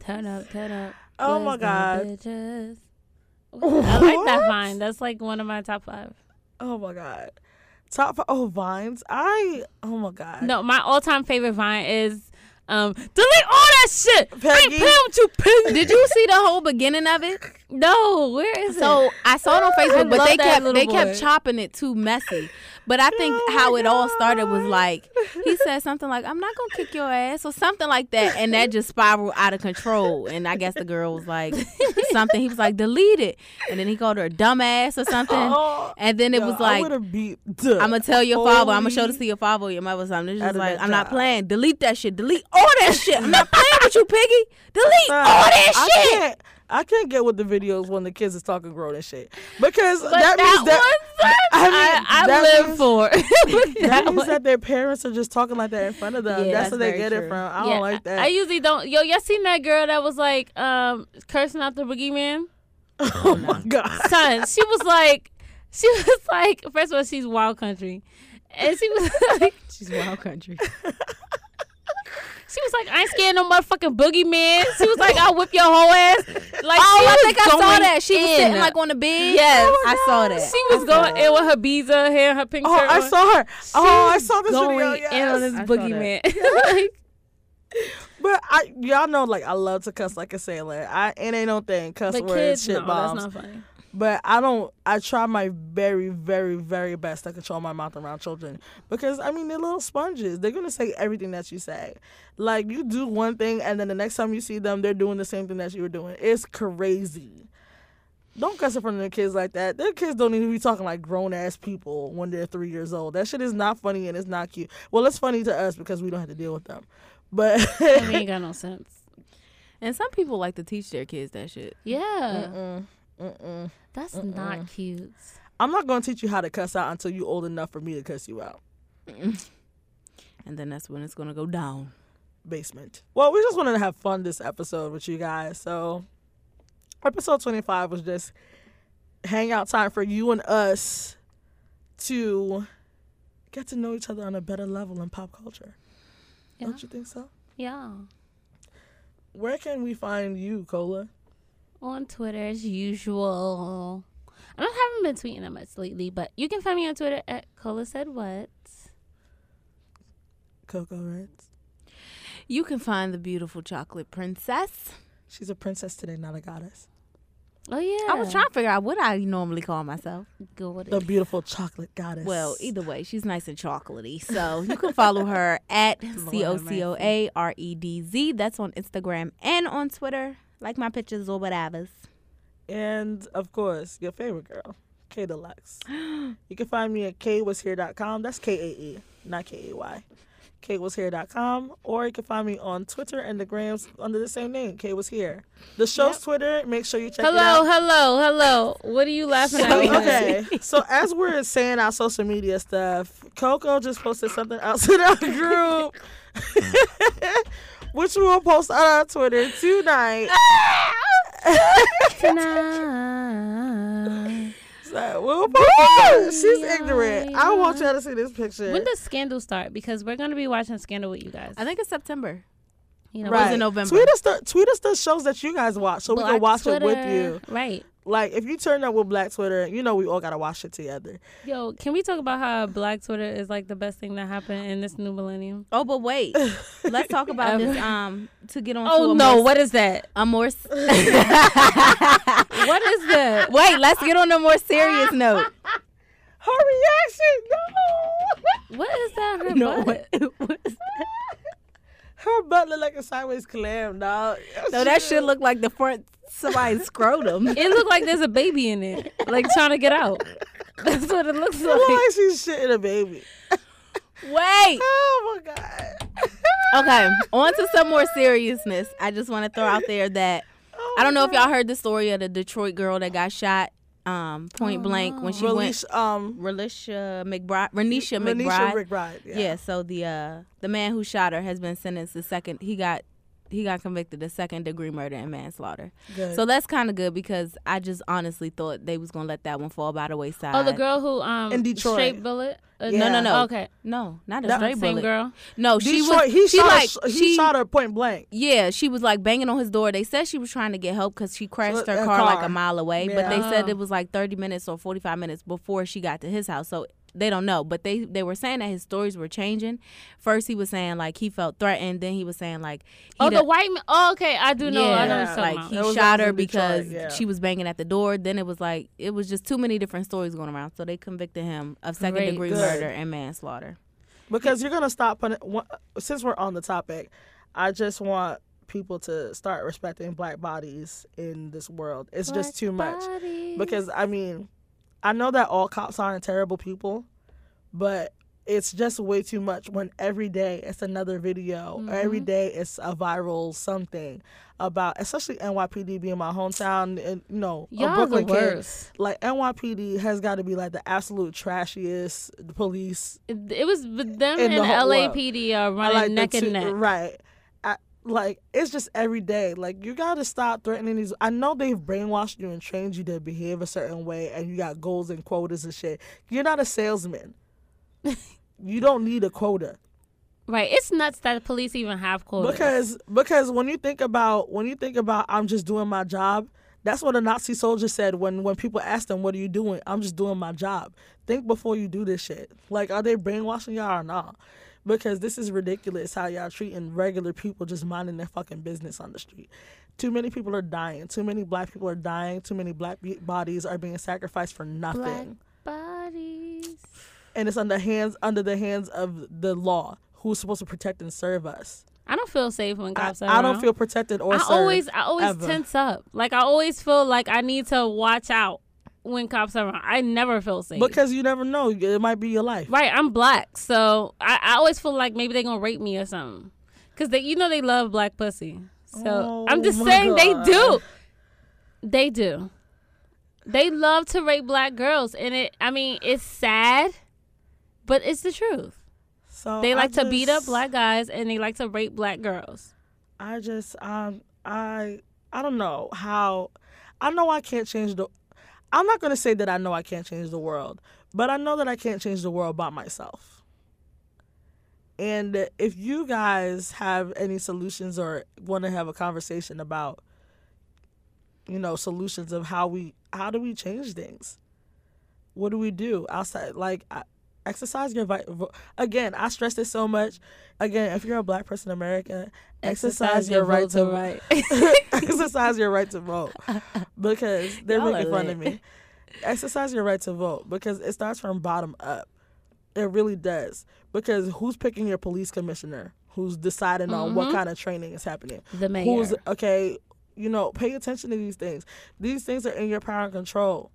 Speaker 2: Turn up, turn up.
Speaker 1: Oh
Speaker 2: Where's
Speaker 1: my
Speaker 2: the
Speaker 1: God.
Speaker 2: Bitches? I like that vine. That's like one of my top five.
Speaker 1: Oh my god. Top five. Oh vines. I. Oh my god.
Speaker 2: No, my all-time favorite vine is um delete all that shit. I ain't
Speaker 1: Peggy.
Speaker 2: playing with you, Peggy.
Speaker 3: Did you see the whole beginning of it?
Speaker 2: No, where is
Speaker 3: So
Speaker 2: it?
Speaker 3: So I saw it on Facebook, but they kept they
Speaker 2: boy.
Speaker 3: kept chopping it too messy. But I think
Speaker 1: Oh
Speaker 3: how
Speaker 1: my
Speaker 3: it all started was like he said something like "I'm not gonna kick your ass" or something like that, and that just spiraled out of control. And I guess the girl was like something. He was like delete it, and then he called her a dumbass or something.
Speaker 1: Oh,
Speaker 3: And then it
Speaker 1: yo,
Speaker 3: was like
Speaker 1: would have beat. the
Speaker 3: I'm gonna tell your father. I'm gonna show this to your father or your mother or something. It's just like I'm not playing. Delete that shit. Delete all that shit. I'm not playing with you, piggy. Delete
Speaker 1: Son,
Speaker 3: all that
Speaker 1: I
Speaker 3: shit.
Speaker 1: Can't, I can't get with the videos when the kids is talking grown and shit because
Speaker 2: But
Speaker 1: that,
Speaker 2: that,
Speaker 1: means that
Speaker 2: one,
Speaker 1: I mean,
Speaker 2: I, I
Speaker 1: that
Speaker 2: live
Speaker 1: means-
Speaker 2: for.
Speaker 1: that
Speaker 2: that
Speaker 1: means
Speaker 2: one.
Speaker 1: that their parents are just talking like that in front of them.
Speaker 3: Yeah,
Speaker 1: that's
Speaker 3: that's
Speaker 1: where they
Speaker 3: very
Speaker 1: get it from. I
Speaker 2: Yeah,
Speaker 1: don't like that.
Speaker 2: I usually don't. Yo, y'all seen that girl that was like um cursing out the boogeyman?
Speaker 1: oh my god.
Speaker 2: Son, she was like, she was like, first of all, she's wild country, and she was like,
Speaker 3: She's wild country.
Speaker 2: She was like, I ain't scared no motherfucking boogeyman. She was like, I'll whip your whole ass. Like,
Speaker 3: Oh, I think I saw that. She was sitting like on the bed.
Speaker 2: Yes.
Speaker 1: Oh
Speaker 3: I saw that.
Speaker 2: She was going
Speaker 3: that.
Speaker 2: in with her beads, her hair, her pink
Speaker 1: Oh,
Speaker 2: shirt.
Speaker 1: I saw her. Oh, I saw this
Speaker 2: going
Speaker 1: video.
Speaker 2: in
Speaker 1: Yes.
Speaker 2: on this
Speaker 3: I saw
Speaker 2: boogeyman.
Speaker 1: But I, y'all know, like I love to cuss like a sailor. I it ain't no thing. Cuss
Speaker 2: but
Speaker 1: words,
Speaker 2: kids,
Speaker 1: shit
Speaker 2: no,
Speaker 1: bombs.
Speaker 2: that's not funny.
Speaker 1: But I don't. I try my very, very, very best to control my mouth around children because I mean they're little sponges. They're gonna say everything that you say. Like you do one thing, and then the next time you see them, they're doing the same thing that you were doing. It's crazy. Don't cuss in front of the kids like that. Their kids don't need to be talking like grown ass people when they're three years old. That shit is not funny and it's not cute. Well, it's funny to us because we don't have to deal with them. But
Speaker 2: we ain't got no sense.
Speaker 3: And some people like to teach their kids that shit.
Speaker 2: Yeah,
Speaker 1: Mm-mm, mm-mm.
Speaker 2: that's not cute.
Speaker 1: I'm not gonna teach you how to cuss out until you're old enough for me to cuss you out.
Speaker 3: And then that's when it's gonna go down.
Speaker 1: basement. Well, we just wanted to have fun this episode with you guys. So, episode 25 was just hangout time for you and us to get to know each other on a better level in pop culture.
Speaker 2: Yeah.
Speaker 1: Don't you think so?
Speaker 2: Yeah.
Speaker 1: Where can we find you, Cola?
Speaker 2: On Twitter as usual. I don't haven't been tweeting that much lately, but you can find me on Twitter at Cola said what.
Speaker 1: Coco Reds.
Speaker 3: You can find the beautiful chocolate princess.
Speaker 1: She's a princess today, not a goddess.
Speaker 2: Oh yeah.
Speaker 3: I was trying to figure out what I normally call myself.
Speaker 2: go with
Speaker 1: The beautiful chocolate goddess.
Speaker 3: Well, either way, she's nice and chocolatey. So you can follow her at C O C O A R E D Z. That's on Instagram and on Twitter. Like my pictures or whatever.
Speaker 1: And of course, your favorite girl, K Deluxe. you can find me at kwashere.com. That's K A E, not K A Y. kwashere.com. Or you can find me on Twitter and the grams under the same name, K was here. The show's Twitter, make sure you check it
Speaker 2: Hello,
Speaker 1: out.
Speaker 2: hello, hello. Hello. What are you laughing at? at?
Speaker 1: okay, so as we're saying our social media stuff, Coco just posted something else in our group, which we will post on our Twitter tonight.
Speaker 2: Tonight.
Speaker 1: So we'll post. She's ignorant. I want y'all to see this picture.
Speaker 2: When does Scandal start? Because we're gonna be watching Scandal with you guys.
Speaker 3: I think it's September.
Speaker 2: you know,
Speaker 3: Right.
Speaker 1: right.
Speaker 3: in November.
Speaker 1: Tweet us the tweet us the shows that you guys watch so we can watch it with you.
Speaker 2: Right.
Speaker 1: Like if you turn up with Black Twitter, you know we all gotta watch it together.
Speaker 2: Yo, can we talk about how Black Twitter is like the best thing that happened in this new millennium?
Speaker 3: Oh, but wait. Let's talk about this. Um, to get on.
Speaker 2: Oh
Speaker 3: to a
Speaker 2: no,
Speaker 3: more,
Speaker 2: what is that?
Speaker 3: a more. s-
Speaker 2: What is that?
Speaker 3: wait, let's get on a more serious note.
Speaker 1: Her reaction, no.
Speaker 2: What is that? Her
Speaker 3: No,
Speaker 2: butt?
Speaker 3: what, what is that?
Speaker 1: Her butt look like a sideways clam, dog.
Speaker 3: No, that shit look like the front somebody's scrotum.
Speaker 2: It looked like there's a baby in it, like trying to get out. That's what it looks
Speaker 1: It look
Speaker 2: like.
Speaker 1: like she's shitting a baby.
Speaker 3: Wait.
Speaker 1: Oh my god.
Speaker 3: Okay, on to some more seriousness. I just want to throw out there that oh I don't know if y'all heard the story of the Detroit girl that got shot um, point
Speaker 2: Oh,
Speaker 3: blank when she went.
Speaker 1: Release, um,
Speaker 3: Relisha McBride, Renisha
Speaker 1: Renisha
Speaker 3: McBride.
Speaker 1: McBride.
Speaker 3: Yeah.
Speaker 1: Yeah.
Speaker 3: So the uh the man who shot her has been sentenced to second. He got he got convicted of second degree murder and manslaughter.
Speaker 1: Good.
Speaker 3: So that's kind of good because I just honestly thought they was gonna let that one fall by the wayside.
Speaker 2: Oh, the girl who um
Speaker 1: In Detroit.
Speaker 2: straight bullet. Uh,
Speaker 1: Yeah.
Speaker 3: No, no, no.
Speaker 2: Okay,
Speaker 3: No, not a
Speaker 1: That-
Speaker 3: straight
Speaker 2: same
Speaker 3: bullet.
Speaker 2: girl.
Speaker 3: No, she
Speaker 1: Detroit,
Speaker 3: was.
Speaker 1: he
Speaker 3: she
Speaker 1: shot
Speaker 3: like
Speaker 1: her, he
Speaker 3: she
Speaker 1: shot her point blank.
Speaker 3: Yeah, she was like banging on his door. They said she was trying to get help because she crashed
Speaker 1: So,
Speaker 3: her
Speaker 1: a
Speaker 3: car, like a mile away. But they
Speaker 2: Yeah.
Speaker 3: said
Speaker 2: Oh.
Speaker 3: it was like thirty minutes or forty five minutes before she got to his house. So they don't know. But they they were saying that his stories were changing. First he was saying like he felt threatened. Then he was saying like he
Speaker 2: Oh, the white man. Oh, okay. I do know. I know what
Speaker 3: yeah, like
Speaker 2: about.
Speaker 3: he
Speaker 1: That
Speaker 3: shot her
Speaker 1: in Detroit,
Speaker 3: because
Speaker 1: yeah.
Speaker 3: she was banging at the door. Then it was like it was just too many different stories going around. So they convicted him of second
Speaker 2: Great.
Speaker 3: degree
Speaker 1: Good.
Speaker 3: murder and manslaughter.
Speaker 1: because you're gonna stop putting. Since we're on the topic, I just want people to start respecting black bodies in this world. It's just too much. Because I mean, I know that all cops aren't terrible people, but it's just way too much when every day it's another video or every
Speaker 2: Mhm.
Speaker 1: day it's a viral something about especially NYPD being my hometown and you know
Speaker 2: y'all the
Speaker 1: Brooklyn kid
Speaker 2: worst.
Speaker 1: like NYPD has got to be like the absolute trashiest police
Speaker 2: It, it was them and
Speaker 1: the whole world.
Speaker 2: LAPD are running
Speaker 1: like
Speaker 2: neck and neck.
Speaker 1: Right. Like it's just every day. Like you gotta stop threatening these. I know they've brainwashed you and trained you to behave a certain way, and you got goals and quotas and shit. You're not a salesman. you don't need a quota
Speaker 2: Right. It's nuts that police even have quotas.
Speaker 1: because because when you think about when you think about I'm just doing my job. That's what a Nazi soldier said when when people asked him, "What are you doing?" I'm just doing my job. Think before you do this shit. Like, are they brainwashing y'all or not? Because this is ridiculous how y'all treating regular people just minding their fucking business on the street. Too many people are dying. Too many black people are dying. Too many black bodies are being sacrificed for nothing.
Speaker 2: Black bodies.
Speaker 1: And it's under hands under the hands of the law, who's supposed to protect and serve us.
Speaker 2: I don't feel safe when
Speaker 1: I,
Speaker 2: cops are
Speaker 1: I don't
Speaker 2: around.
Speaker 1: feel protected or
Speaker 2: I
Speaker 1: served.
Speaker 2: always I always
Speaker 1: ever.
Speaker 2: tense up. Like I always feel like I need to watch out when cops are around. I never feel safe.
Speaker 1: because you never know. It might be your life.
Speaker 2: right, I'm black, so I, I always feel like maybe they're gonna rape me or something. Cause they, you know, they love black pussy. So
Speaker 1: Oh
Speaker 2: I'm just saying they do. They do. They love to rape black girls, and it. I mean, it's sad, but it's the truth.
Speaker 1: So
Speaker 2: They like to beat up black guys, and they like to rape black girls.
Speaker 1: I just um I I don't know how I know I can't change the I'm not gonna say that I know I can't change the world, but I know that I can't change the world by myself. And if you guys have any solutions or want to have a conversation about you know solutions of how we how do we change things what do we do outside like I, exercise your vi- vo- again i stress this so much again if you're a black person in america exercise, your, right to
Speaker 2: right.
Speaker 1: exercise your right to vote because they're
Speaker 3: Y'all
Speaker 1: making fun of me. Exercise your right to vote because it starts from bottom up. It really does. Because who's picking your police commissioner? Who's deciding on what
Speaker 2: Mhm.
Speaker 1: kind of training is happening?
Speaker 2: The mayor.
Speaker 1: who's okay you know pay attention to these things. These things are in your power and control.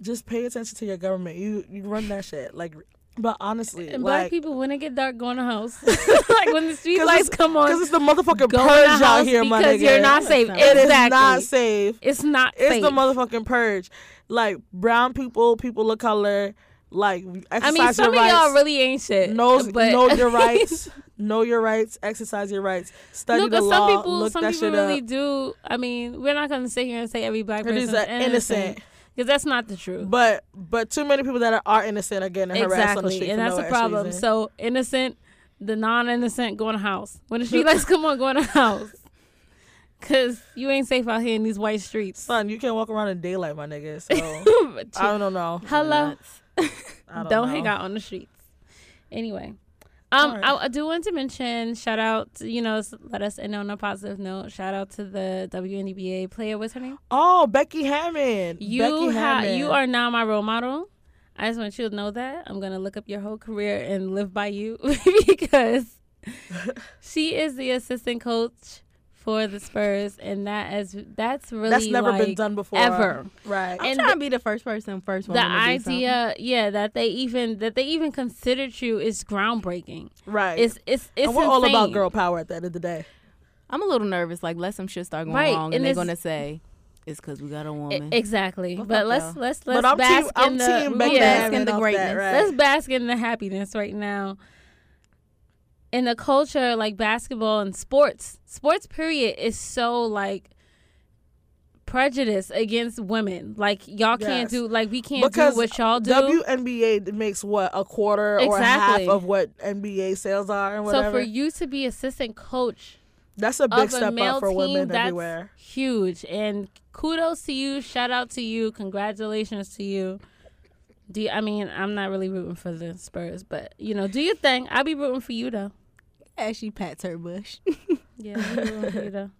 Speaker 1: Just pay attention to your government. You you run that shit. Like but honestly
Speaker 2: and black
Speaker 1: like
Speaker 2: people, when it get dark, go in the house. like when the street lights come on,
Speaker 1: because it's the motherfucking
Speaker 2: go in the
Speaker 1: purge out here my
Speaker 2: because
Speaker 1: nigga
Speaker 2: you're not safe.
Speaker 3: It
Speaker 1: it is
Speaker 2: exactly.
Speaker 1: not safe
Speaker 2: It's not
Speaker 1: it's
Speaker 2: safe.
Speaker 1: the motherfucking purge like brown people people of color like exercise
Speaker 2: I mean, some of y'all really ain't shit.
Speaker 1: know,
Speaker 2: but
Speaker 1: know your rights know your rights exercise your rights study
Speaker 2: no,
Speaker 1: the law
Speaker 2: some people,
Speaker 1: look
Speaker 2: some
Speaker 1: that
Speaker 2: people
Speaker 1: shit
Speaker 2: really
Speaker 1: up
Speaker 2: do. I mean, we're not gonna sit here and say every black person
Speaker 1: is a- innocent.
Speaker 2: Because that's not the truth.
Speaker 1: But but too many people that are, are innocent are getting harassed on the
Speaker 2: exactly,
Speaker 1: street
Speaker 2: and that's
Speaker 1: no
Speaker 2: a problem.
Speaker 1: reason.
Speaker 2: So innocent, the non-innocent, going in the house. When the street lights come on, go in the house. Cause you ain't safe out here in these white streets.
Speaker 1: Son, you can't walk around in daylight, my nigga. So I don't know.
Speaker 2: Hello.
Speaker 1: I
Speaker 2: don't
Speaker 1: don't,
Speaker 2: hang out on the streets. Anyway, um,
Speaker 1: Alright.
Speaker 2: I, I do want to mention shout out. To, you know, let us end on a positive note. Shout out to the WNBA player. What's her name?
Speaker 1: Oh, Becky Hammond.
Speaker 2: You
Speaker 1: Becky
Speaker 2: ha-
Speaker 1: Hammond.
Speaker 2: you are now my role model. I just want you to know that I'm gonna look up your whole career and live by you because she is the assistant coach for the Spurs, and that is that's really
Speaker 1: That's never been done before.
Speaker 2: ever.
Speaker 1: Right.
Speaker 3: I'm
Speaker 2: And
Speaker 3: trying to be the first person, first one.
Speaker 2: The
Speaker 3: woman to do
Speaker 2: idea, yeah, that they even that they even considered you is groundbreaking.
Speaker 1: right.
Speaker 2: It's it's it's
Speaker 1: and we're all about girl power at the end of the day.
Speaker 3: I'm a little nervous. Like, let some shit start going
Speaker 2: Right,
Speaker 3: wrong, and,
Speaker 2: and
Speaker 3: they're gonna say it's because we got a woman.
Speaker 2: exactly.
Speaker 3: Well,
Speaker 2: but let's
Speaker 3: y'all.
Speaker 2: let's let's
Speaker 1: but I'm
Speaker 2: bask
Speaker 1: team,
Speaker 2: in the
Speaker 1: team
Speaker 3: yeah. Bask in the
Speaker 1: off that,
Speaker 3: greatness.
Speaker 1: right?
Speaker 2: let's bask in the happiness right now. In the culture, like basketball and sports, sports period is so like prejudice against women. Like y'all can't do like we can't
Speaker 1: because
Speaker 2: do what y'all do.
Speaker 1: WNBA makes what a quarter or
Speaker 2: Exactly.
Speaker 1: half of what NBA sales are and whatever.
Speaker 2: so for you to be assistant coach
Speaker 1: that's a big
Speaker 2: a
Speaker 1: step up for
Speaker 2: team,
Speaker 1: women
Speaker 2: that's
Speaker 1: everywhere.
Speaker 2: huge. And kudos to you. Shout out to you. Congratulations to you. Do you, I mean I'm not really rooting for the Spurs, but you know, do your thing. I'll be rooting for you though.
Speaker 3: As she pats her bush.
Speaker 2: Yeah, I'll be rooting for you though.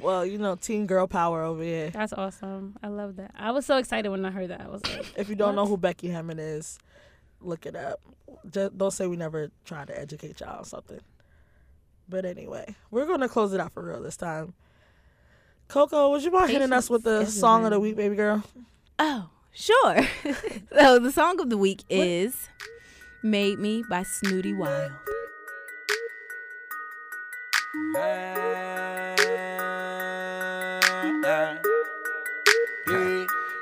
Speaker 1: Well, you know, teen girl power over here.
Speaker 2: That's awesome. I love that. I was so excited when I heard that. I was like,
Speaker 1: If you don't know who Becky Hammon is, look it up. Just don't say we never tried to educate y'all on something. But anyway, we're gonna close it out for real this time. Coco, would you mind hitting us with the
Speaker 2: Patience,
Speaker 1: song of the week, baby girl?
Speaker 3: Oh, sure. so the song of the week is "Made Me" by Snootie Wild.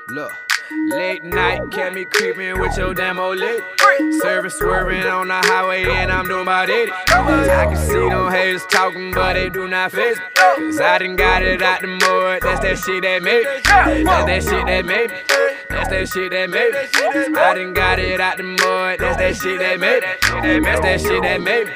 Speaker 4: Look, late night, kept me creeping with your damn old lady. Service swerving on the highway, and I'm doing about 80. I can see them haters talking, but they do not face me. Cause I done got it out the mud, that's that shit that made me. That's that shit that made me. That's that shit that made me. I done got it out the mud, that's that shit that made me. That's that shit that made me.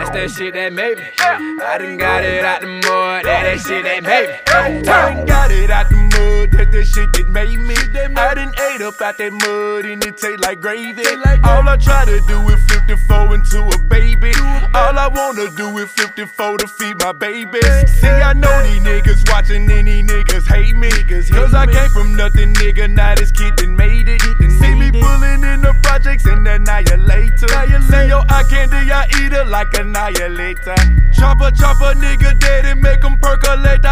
Speaker 4: That's that shit that made me. I done got it out the mud, That, that shit that made me.
Speaker 5: I done got it out the mud, that the shit that made me. I done ate up out that mud and it taste like gravy. All I try to do is 54 into a baby. All I wanna do is 54 to feed my babies. See, I know these niggas watching any niggas hate me. Cause I came from nothing, nigga. Now this kid done made it. See me pulling in the projects and annihilator. See your eye candy, I eat it like annihilator. Chopper, chopper, nigga dead and make 'em percolate.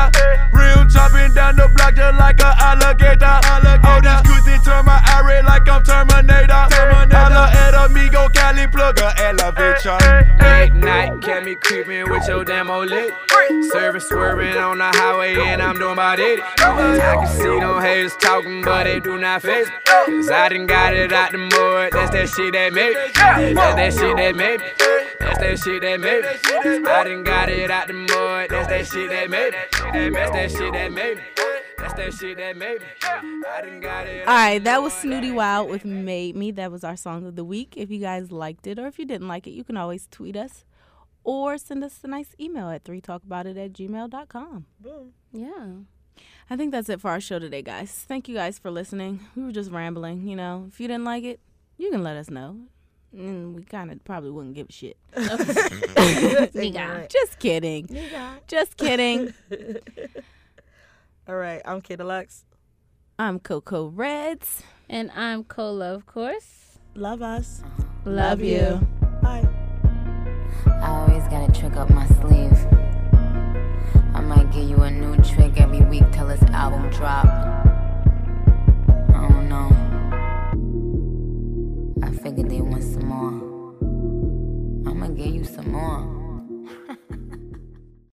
Speaker 5: Real chopping down the block just like a alligator. alligator. All these goose turn my red like I'm Terminator. Holla at amigo, Cali plug a elevator.
Speaker 4: Late night, kept me creeping with your damn old lady. Service swerving on the highway, and I'm doing about 80. I can see them haters talking, but they do not face me. Cause I done got it out the mud, that's that shit that made me. That's that shit that made me. That's that shit that made me. I done got it out the mud, that's that shit that made me. That's that shit that made me. That's that shit that made me. I done got it.
Speaker 3: All right, that was Snootie Wild with "Made Me." That was our song of the week. If you guys liked it, or if you didn't like it, you can always tweet us or send us a nice email at 3talkaboutit at gmail.com.
Speaker 1: Boom.
Speaker 2: yeah.
Speaker 3: I think that's it for our show today, guys. Thank you guys for listening. We were just rambling, you know. If you didn't like it, you can let us know. And we kind of probably wouldn't give a shit.
Speaker 2: Nigga.
Speaker 3: Just kidding. Just kidding.
Speaker 1: All right, I'm Kay Deluxe.
Speaker 3: I'm Coco Reds.
Speaker 2: And I'm Cola, of course.
Speaker 1: Love us. Uh-huh.
Speaker 2: Love, you.
Speaker 1: Bye.
Speaker 6: I always got a trick up my sleeve. I might give you a new trick every week till this album drop. Oh, I don't know. I figured they want some more. I'ma give you some more.